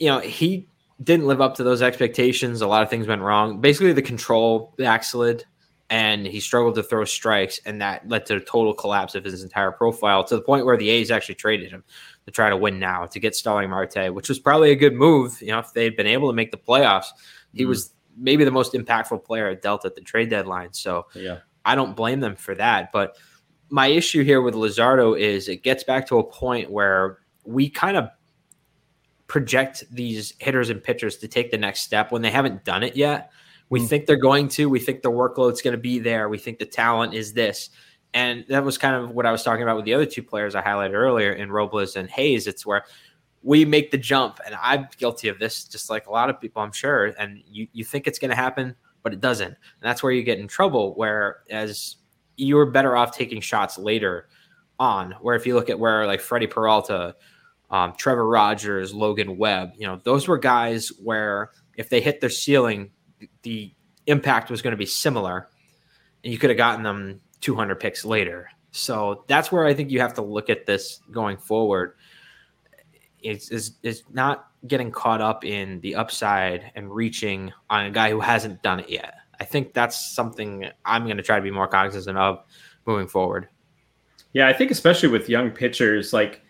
you know he didn't live up to those expectations. A lot of things went wrong. Basically, the control backslid, and he struggled to throw strikes, and that led to a total collapse of his entire profile to the point where the A's actually traded him to try to win now to get Starling Marte, which was probably a good move. You know, if they'd been able to make the playoffs, he Mhm. was maybe the most impactful player at Delta at the trade deadline. So Yeah. I don't blame them for that. But my issue here with Luzardo is it gets back to a point where we kind of project these hitters and pitchers to take the next step when they haven't done it yet. We hmm. think they're going to. We think the workload's going to be there. We think the talent is this. And that was kind of what I was talking about with the other two players I highlighted earlier in Robles and Hayes. It's where we make the jump, and I'm guilty of this, just like a lot of people, I'm sure. And you you think it's going to happen, but it doesn't. And that's where you get in trouble. Whereas you're better off taking shots later on. Where if you look at where like Freddie Peralta, um, Trevor Rogers, Logan Webb, you know, those were guys where if they hit their ceiling, the impact was going to be similar, and you could have gotten them 200 picks later. So that's where I think you have to look at this going forward. Is is is not getting caught up in the upside and reaching on a guy who hasn't done it yet. I think that's something I'm going to try to be more cognizant of moving forward. Yeah, I think especially with young pitchers, like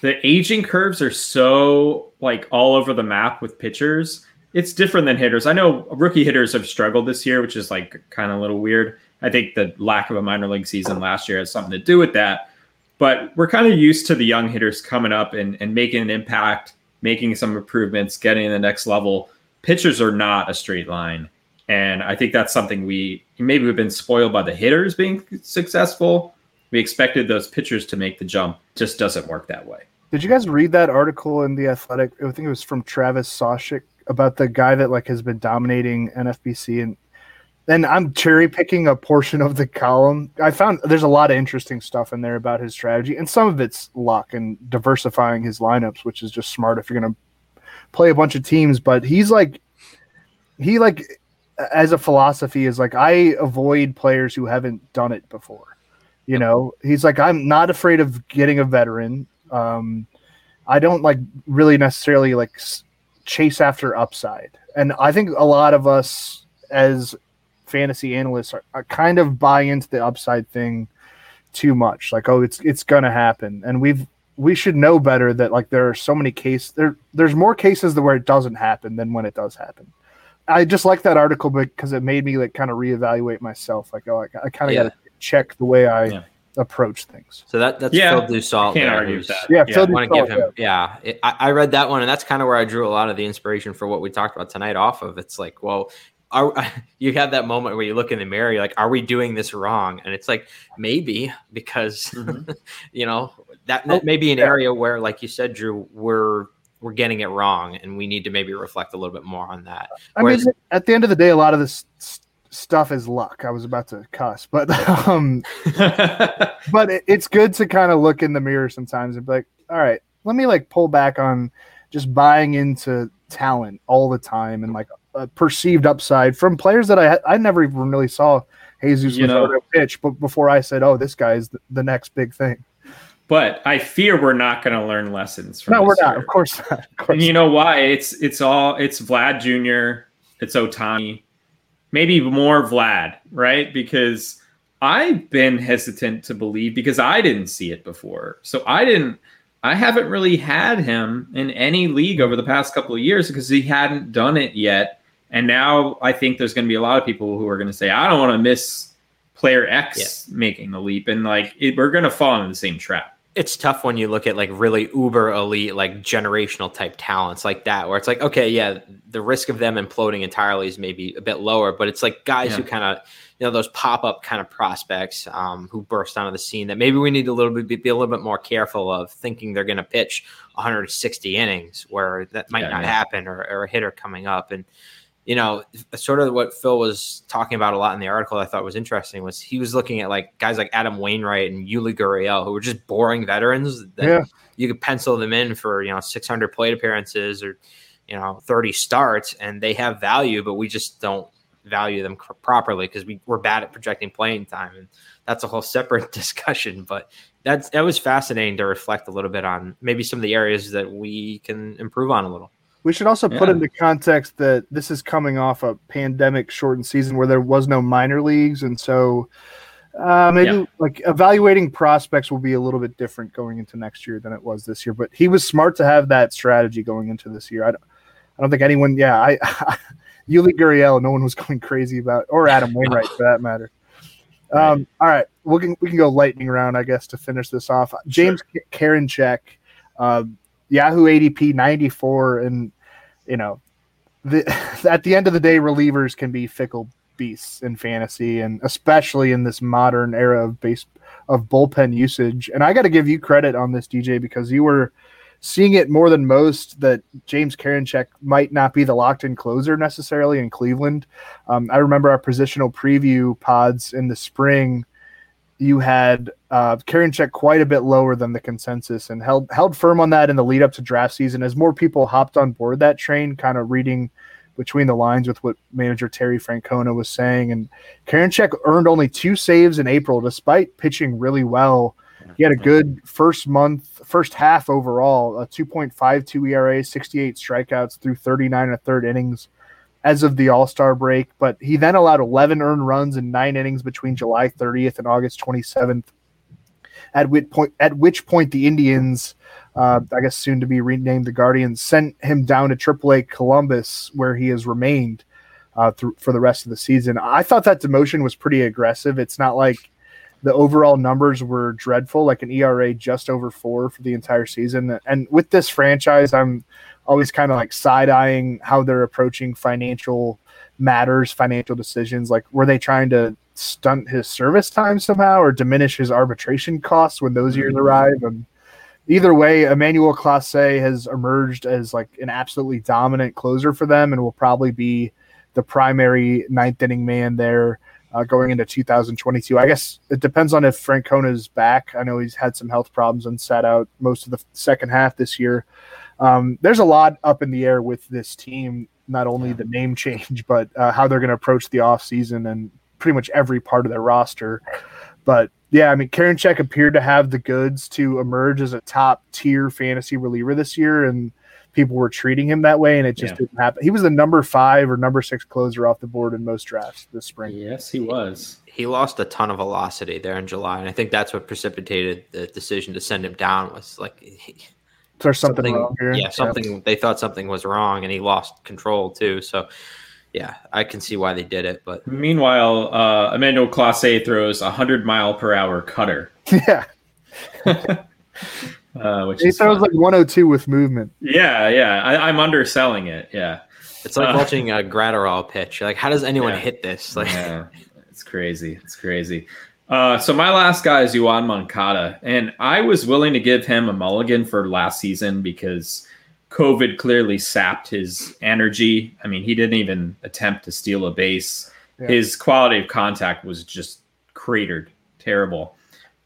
the aging curves are so like all over the map with pitchers. It's different than hitters. I know rookie hitters have struggled this year, which is like kind of a little weird. I think the lack of a minor league season last year has something to do with that. But we're kind of used to the young hitters coming up and, and making an impact, making some improvements, getting to the next level. Pitchers are not a straight line. And I think that's something we maybe we've been spoiled by the hitters being successful. We expected those pitchers to make the jump. Just doesn't work that way. Did you guys read that article in the Athletic? I think it was from Travis Sawchik about the guy that like has been dominating NFBC and then I'm cherry picking a portion of the column. I found there's a lot of interesting stuff in there about his strategy, and some of it's luck and diversifying his lineups, which is just smart if you're gonna play a bunch of teams. But he's like, he like, as a philosophy is like I avoid players who haven't done it before. You know, he's like I'm not afraid of getting a veteran. Um, I don't like really necessarily like s- chase after upside, and I think a lot of us as fantasy analysts are, are kind of buy into the upside thing too much. Like, oh, it's it's gonna happen, and we've we should know better that like there are so many cases there there's more cases where it doesn't happen than when it does happen. I just like that article because it made me like kind of reevaluate myself. Like, oh, I, I kind of Yeah. got to check the way I Yeah. approach things. So that that's Yeah, Phil Dussault. can't there, argue with that. Yeah, Yeah, Phil I want to give him, yeah. It- I, I read that one, and that's kind of where I drew a lot of the inspiration for what we talked about tonight off of. It's like, well, are you have that moment where you look in the mirror, you're like, are we doing this wrong? And it's like, maybe because Mhm. you know that, that may be an yeah. area where, like you said, Drew, we're we're getting it wrong, and we need to maybe reflect a little bit more on that. I Whereas- mean, at the end of the day, a lot of this s- stuff is luck. I was about to cuss, but um, but it, it's good to kind of look in the mirror sometimes and be like, all right, let me like pull back on just buying into talent all the time and like a perceived upside from players that I I never even really saw Jesus You know- Luzardo pitch, but before I said, oh, this guy is the, the next big thing. but I fear we're not going to learn lessons from No, we're not. year. Of course not. Of course And you know why? It's it's all it's Vlad Jr. It's Ohtani, maybe more Vlad, right? Because I've been hesitant to believe because I didn't see it before. So I didn't. I haven't really had him in any league over the past couple of years because he hadn't done it yet. And now I think there's going to be a lot of people who are going to say, "I don't want to miss player X making the leap," and like it, we're going to fall into the same trap. It's tough when you look at like really uber elite like generational type talents like that where it's like okay yeah the risk of them imploding entirely is maybe a bit lower but it's like guys who kind of you know those pop-up kind of prospects um, who burst onto the scene that maybe we need a little bit be a little bit more careful of thinking they're going to pitch 160 innings where that might Yeah, not yeah. happen or, or a hitter coming up and you know, sort of what Phil was talking about a lot in the article I thought was interesting was he was looking at like guys like Adam Wainwright and Yuli Gurriel who were just boring veterans that Yeah. you could pencil them in for, you know, 600 plate appearances or, you know, 30 starts and they have value, but we just don't value them cr- properly because we, we're bad at projecting playing time. And that's a whole separate discussion, but that's, that was fascinating to reflect a little bit on maybe some of the areas that we can improve on a little. We should also put Yeah. into context that this is coming off a pandemic shortened season where there was no minor leagues, and so uh, maybe Yeah. like evaluating prospects will be a little bit different going into next year than it was this year. But he was smart to have that strategy going into this year. I don't, I don't think anyone, yeah, I, Yuli Gurriel, no one was going crazy about, or Adam Wainwright for that matter. Um, all right, we can we can go lightning round, I guess, to finish this off. James K Karinchak, uh, Yahoo ADP 94, and you know, the, at the end of the day, relievers can be fickle beasts in fantasy, and especially in this modern era of base of bullpen usage. And I got to give you credit on this, DJ, because you were seeing it more than most that James Karinchak might not be the locked in closer necessarily in Cleveland. Um, I remember our positional preview pods in the spring. You had uh, Karinchak quite a bit lower than the consensus and held held firm on that in the lead up to draft season as more people hopped on board that train, kind of reading between the lines with what manager Terry Francona was saying. And Karinchak earned only two saves in April, despite pitching really well. He had a good first month, first half overall, a 2.52 ERA, 68 strikeouts through 39 and a third innings as of the All Star break. But he then allowed 11 earned runs in nine innings between July 30th and August 27th. At which point, at which point the Indians, uh, I guess soon to be renamed the Guardians, sent him down to AAA Columbus, where he has remained uh, for the rest of the season. I thought that demotion was pretty aggressive. It's not like the overall numbers were dreadful, like an ERA just over four for the entire season. And with this franchise, I'm always kind of like side eyeing how they're approaching financial matters, financial decisions. Like, were they trying to stunt his service time somehow or diminish his arbitration costs when those years arrive? And either way, Emmanuel Classe has emerged as like an absolutely dominant closer for them and will probably be the primary ninth inning man there uh, going into 2022. I guess it depends on if Francona's back. I know he's had some health problems and sat out most of the second half this year. Um, there's a lot up in the air with this team, not only the name change, but uh, how they're going to approach the offseason and pretty much every part of their roster. But yeah, I mean, Karinchak appeared to have the goods to emerge as a top tier fantasy reliever this year, and people were treating him that way, and it just Yeah. didn't happen. He was the number five or number six closer off the board in most drafts this spring. Yes, he was. he lost a ton of velocity there in July, and I think that's what precipitated the decision to send him down. Was like he, There's something, wrong here. Yeah, something they thought something was wrong, and he lost control too. So yeah, I can see why they did it. But Meanwhile, uh, Emmanuel Clase throws a hundred mile per hour cutter, Yeah, uh, which he is throws fun. like 102 with movement. yeah, yeah. I, I'm underselling it. Yeah, it's like Uh, watching a Gratterall pitch. Like, how does anyone Yeah. hit this? Like, yeah, it's crazy. It's crazy. Uh, so my last guy is Yoan Moncada, and I was willing to give him a mulligan for last season because COVID clearly sapped his energy. I mean, he didn't even attempt to steal a base. Yeah. His quality of contact was just cratered, terrible.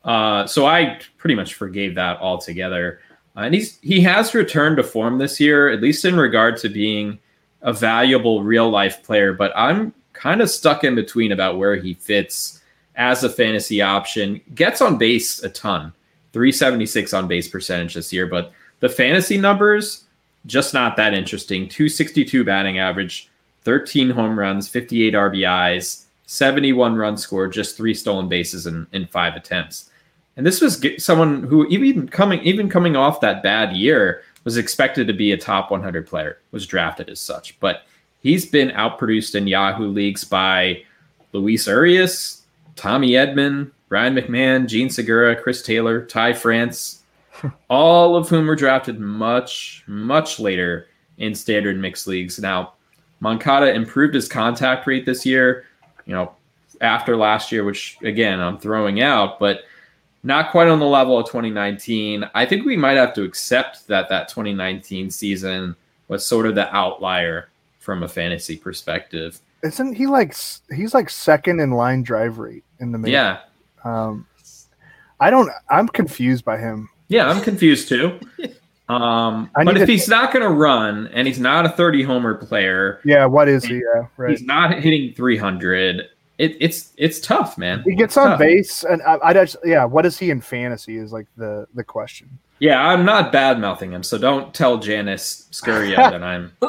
Uh, so I pretty much forgave that altogether. Uh, and he's he has returned to form this year, at least in regard to being a valuable real life player. But I'm kind of stuck in between about where he fits as a fantasy option. Gets on base a ton, 376 on base percentage this year, but the fantasy numbers just not that interesting. 262 batting average, 13 home runs, 58 RBIs, 71 runs scored, just three stolen bases in, in five attempts. And this was someone who even coming even coming off that bad year was expected to be a top 100 player, was drafted as such. But he's been outproduced in Yahoo leagues by Luis Urias, Tommy Edman, Ryan McMahon, Jean Segura, Chris Taylor, Ty France, all of whom were drafted much, much later in standard mixed leagues. Now, Moncada improved his contact rate this year, you know, after last year, which again, I'm throwing out, but not quite on the level of 2019. I think we might have to accept that that 2019 season was sort of the outlier from a fantasy perspective. Isn't he like he's like second in line drive rate in the major? Yeah. Um, I don't. I'm confused by him. Yeah, I'm confused too. Um, I but if to- he's not going to run and he's not a 30 homer player, Yeah, what is he? Yeah, right. he's not hitting 300. It, it's it's tough, man. He gets It's on tough. base, and I, I just yeah. What is he in fantasy? Is like the the question. Yeah, I'm not bad mouthing him, so don't tell Janice Scuria that I'm.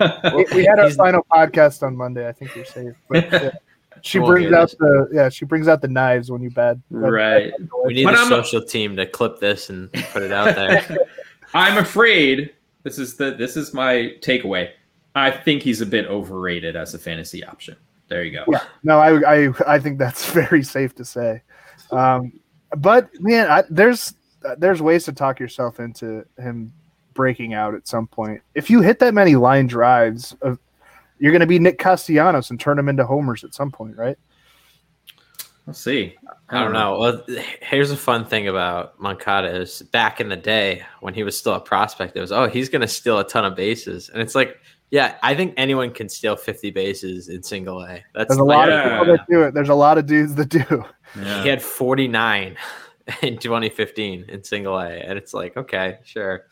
We, we had our final podcast on Monday. I think you're safe. But, yeah, she Oh, brings out the yeah. She brings out the knives when you bad. bad- Right. we need But a I'm- social team to clip this and put it out there. I'm afraid this is the this is my takeaway. I think he's a bit overrated as a fantasy option. There you go. Yeah. No, I, I I think that's very safe to say. Um, but man, I, there's there's ways to talk yourself into him breaking out at some point. If you hit that many line drives, uh, you're going to be Nick Castellanos and turn him into homers at some point, right? We'll see. I don't know. Well, here's a fun thing about Moncada is back in the day when he was still a prospect, it was oh he's going to steal a ton of bases, and it's like yeah, I think anyone can steal 50 bases in single A. That's There's a lot Yeah. of people that do it. There's a lot of dudes that do. Yeah. he had 49 in 2015 in single A, and it's like okay, sure.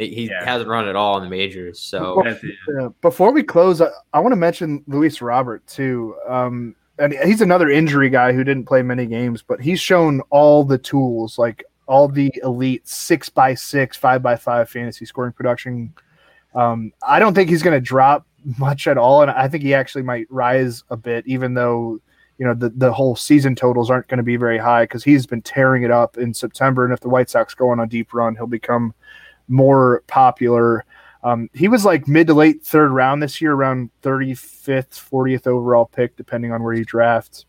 He he Yeah. hasn't run at all in the majors, so That's it. Yeah. Before we close, I, I want to mention Luis Robert too. Um, and he's another injury guy who didn't play many games, but he's shown all the tools, like all the elite six by six, five by five fantasy scoring production. Um, I don't think he's going to drop much at all, and I think he actually might rise a bit, even though you know the the whole season totals aren't going to be very high because he's been tearing it up in September, and if the White Sox go on a deep run, he'll become more popular. Um, he was like mid to late third round this year, around 35th, 40th overall pick, depending on where you draft.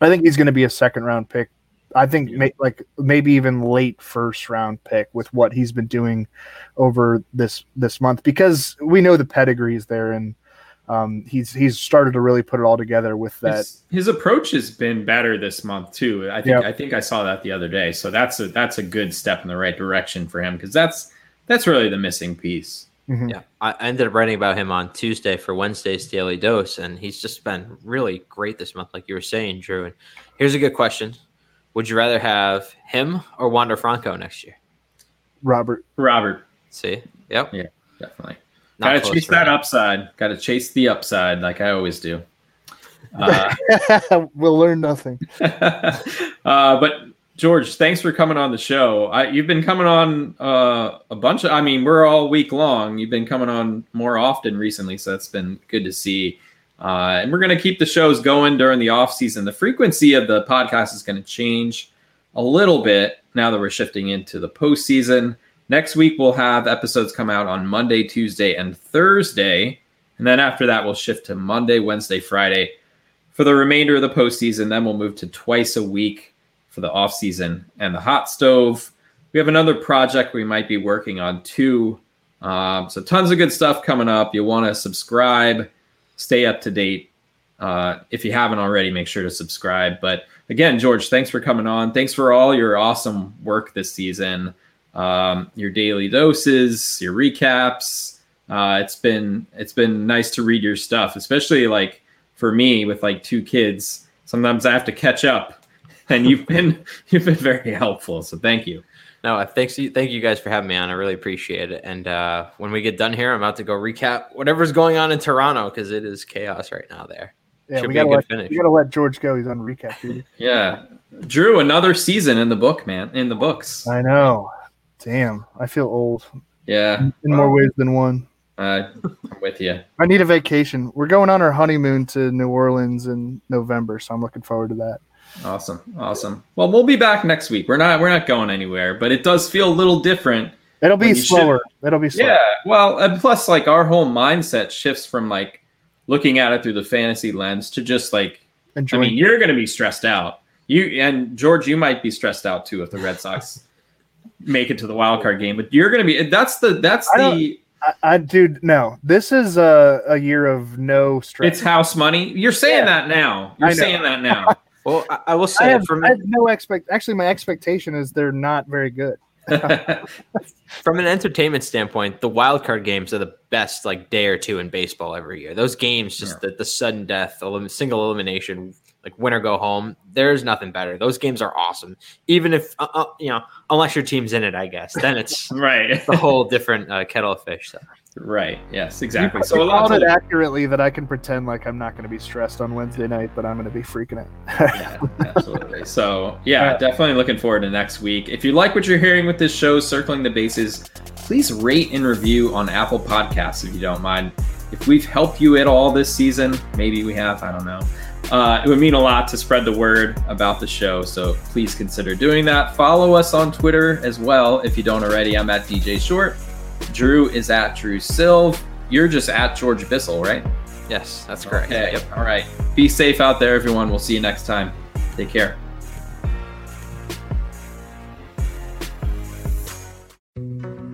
I think he's going to be a second round pick. I think may, like maybe even late first round pick with what he's been doing over this this month because we know the pedigree is there and um, he's he's started to really put it all together with that. His, his approach has been better this month too. I think Yeah. I think I saw that the other day. So that's a that's a good step in the right direction for him because that's that's really the missing piece. Mhm. Yeah, I I ended up writing about him on Tuesday for Wednesday's Daily Dose, and he's just been really great this month, like you were saying, Drew. And here's a good question: Would you rather have him or Wander Franco next year? Robert, Robert, See, yep, Yeah. definitely. Not Gotta chase that him. upside. Gotta chase the upside like I always do. Uh, we'll learn nothing. uh, but George, thanks for coming on the show. I, you've been coming on uh, a bunch of. I mean, we're all week long. You've been coming on more often recently, so that's been good to see. Uh, and we're going to keep the shows going during the off season. The frequency of the podcast is going to change a little bit now that we're shifting into the postseason. Next week we'll have episodes come out on Monday, Tuesday, and Thursday. And And then after that, we'll shift to Monday, Wednesday, Friday for the remainder of the postseason. Then we'll move to twice a week for the off season and the hot stove. We have another project we might be working on too. Um, so tons of good stuff coming up. You'll want to subscribe, stay up to date. Uh, if you haven't already, make sure to subscribe. But again, George, thanks for coming on. Thanks for all your awesome work this season. Um, your daily doses, your recaps. Uh, it's been it's been nice to read your stuff, especially like for me with like two kids. Sometimes I have to catch up, and you've been you've been very helpful. So thank you. No, thanks. Thank you guys for having me on. I really appreciate it. And uh, when we get done here, I'm about to go recap whatever's going on in Toronto because it is chaos right now there. Yeah, Should we gotta, let, we gotta let George go. He's on recap duty. yeah, Drew, another season in the book, man. In the books. I know. Damn, I feel old. Yeah, in more ways than one. Uh, I'm with you. I need a vacation. We're going on our honeymoon to New Orleans in November, so I'm looking forward to that. Awesome, awesome. Well, we'll be back next week. We're not we're not going anywhere, but it does feel a little different. It'll be slower. Should... It'll be slower. Yeah. Well, and plus, like our whole mindset shifts from like looking at it through the fantasy lens to just like. I mean, you're going to be stressed out. You and George, you might be stressed out too if the Red Sox make it to the wild card game. But you're going to be. That's the. That's the. I, I, dude, no. This is a, a year of no stress. It's house money. You're saying yeah. that now. You're saying that now. Well, I, I will say I have, from I have no expect. Actually, my expectation is they're not very good. from an entertainment standpoint, the wild card games are the best like day or two in baseball every year. Those games, just yeah. the, the sudden death, elim- single elimination, like win or go home. There's nothing better. Those games are awesome. Even if uh, uh, you know, unless your team's in it, I guess. Then it's right. the whole different uh, kettle of fish. So. Right. Yes. Exactly. You, so you called it accurately that I can pretend like I'm not going to be stressed on Wednesday night, but I'm going to be freaking out. yeah, absolutely. So yeah, definitely looking forward to next week. If you like what you're hearing with this show, circling the bases, please rate and review on Apple Podcasts if you don't mind. If we've helped you at all this season, maybe we have. I don't know. Uh, it would mean a lot to spread the word about the show, so please consider doing that. Follow us on Twitter as well if you don't already. I'm at DJ Short. Drew is at Drew Silv. You're just at George Bissell, right? Yes, that's correct. Okay. Yep. All right. Be safe out there, everyone. We'll see you next time. Take care.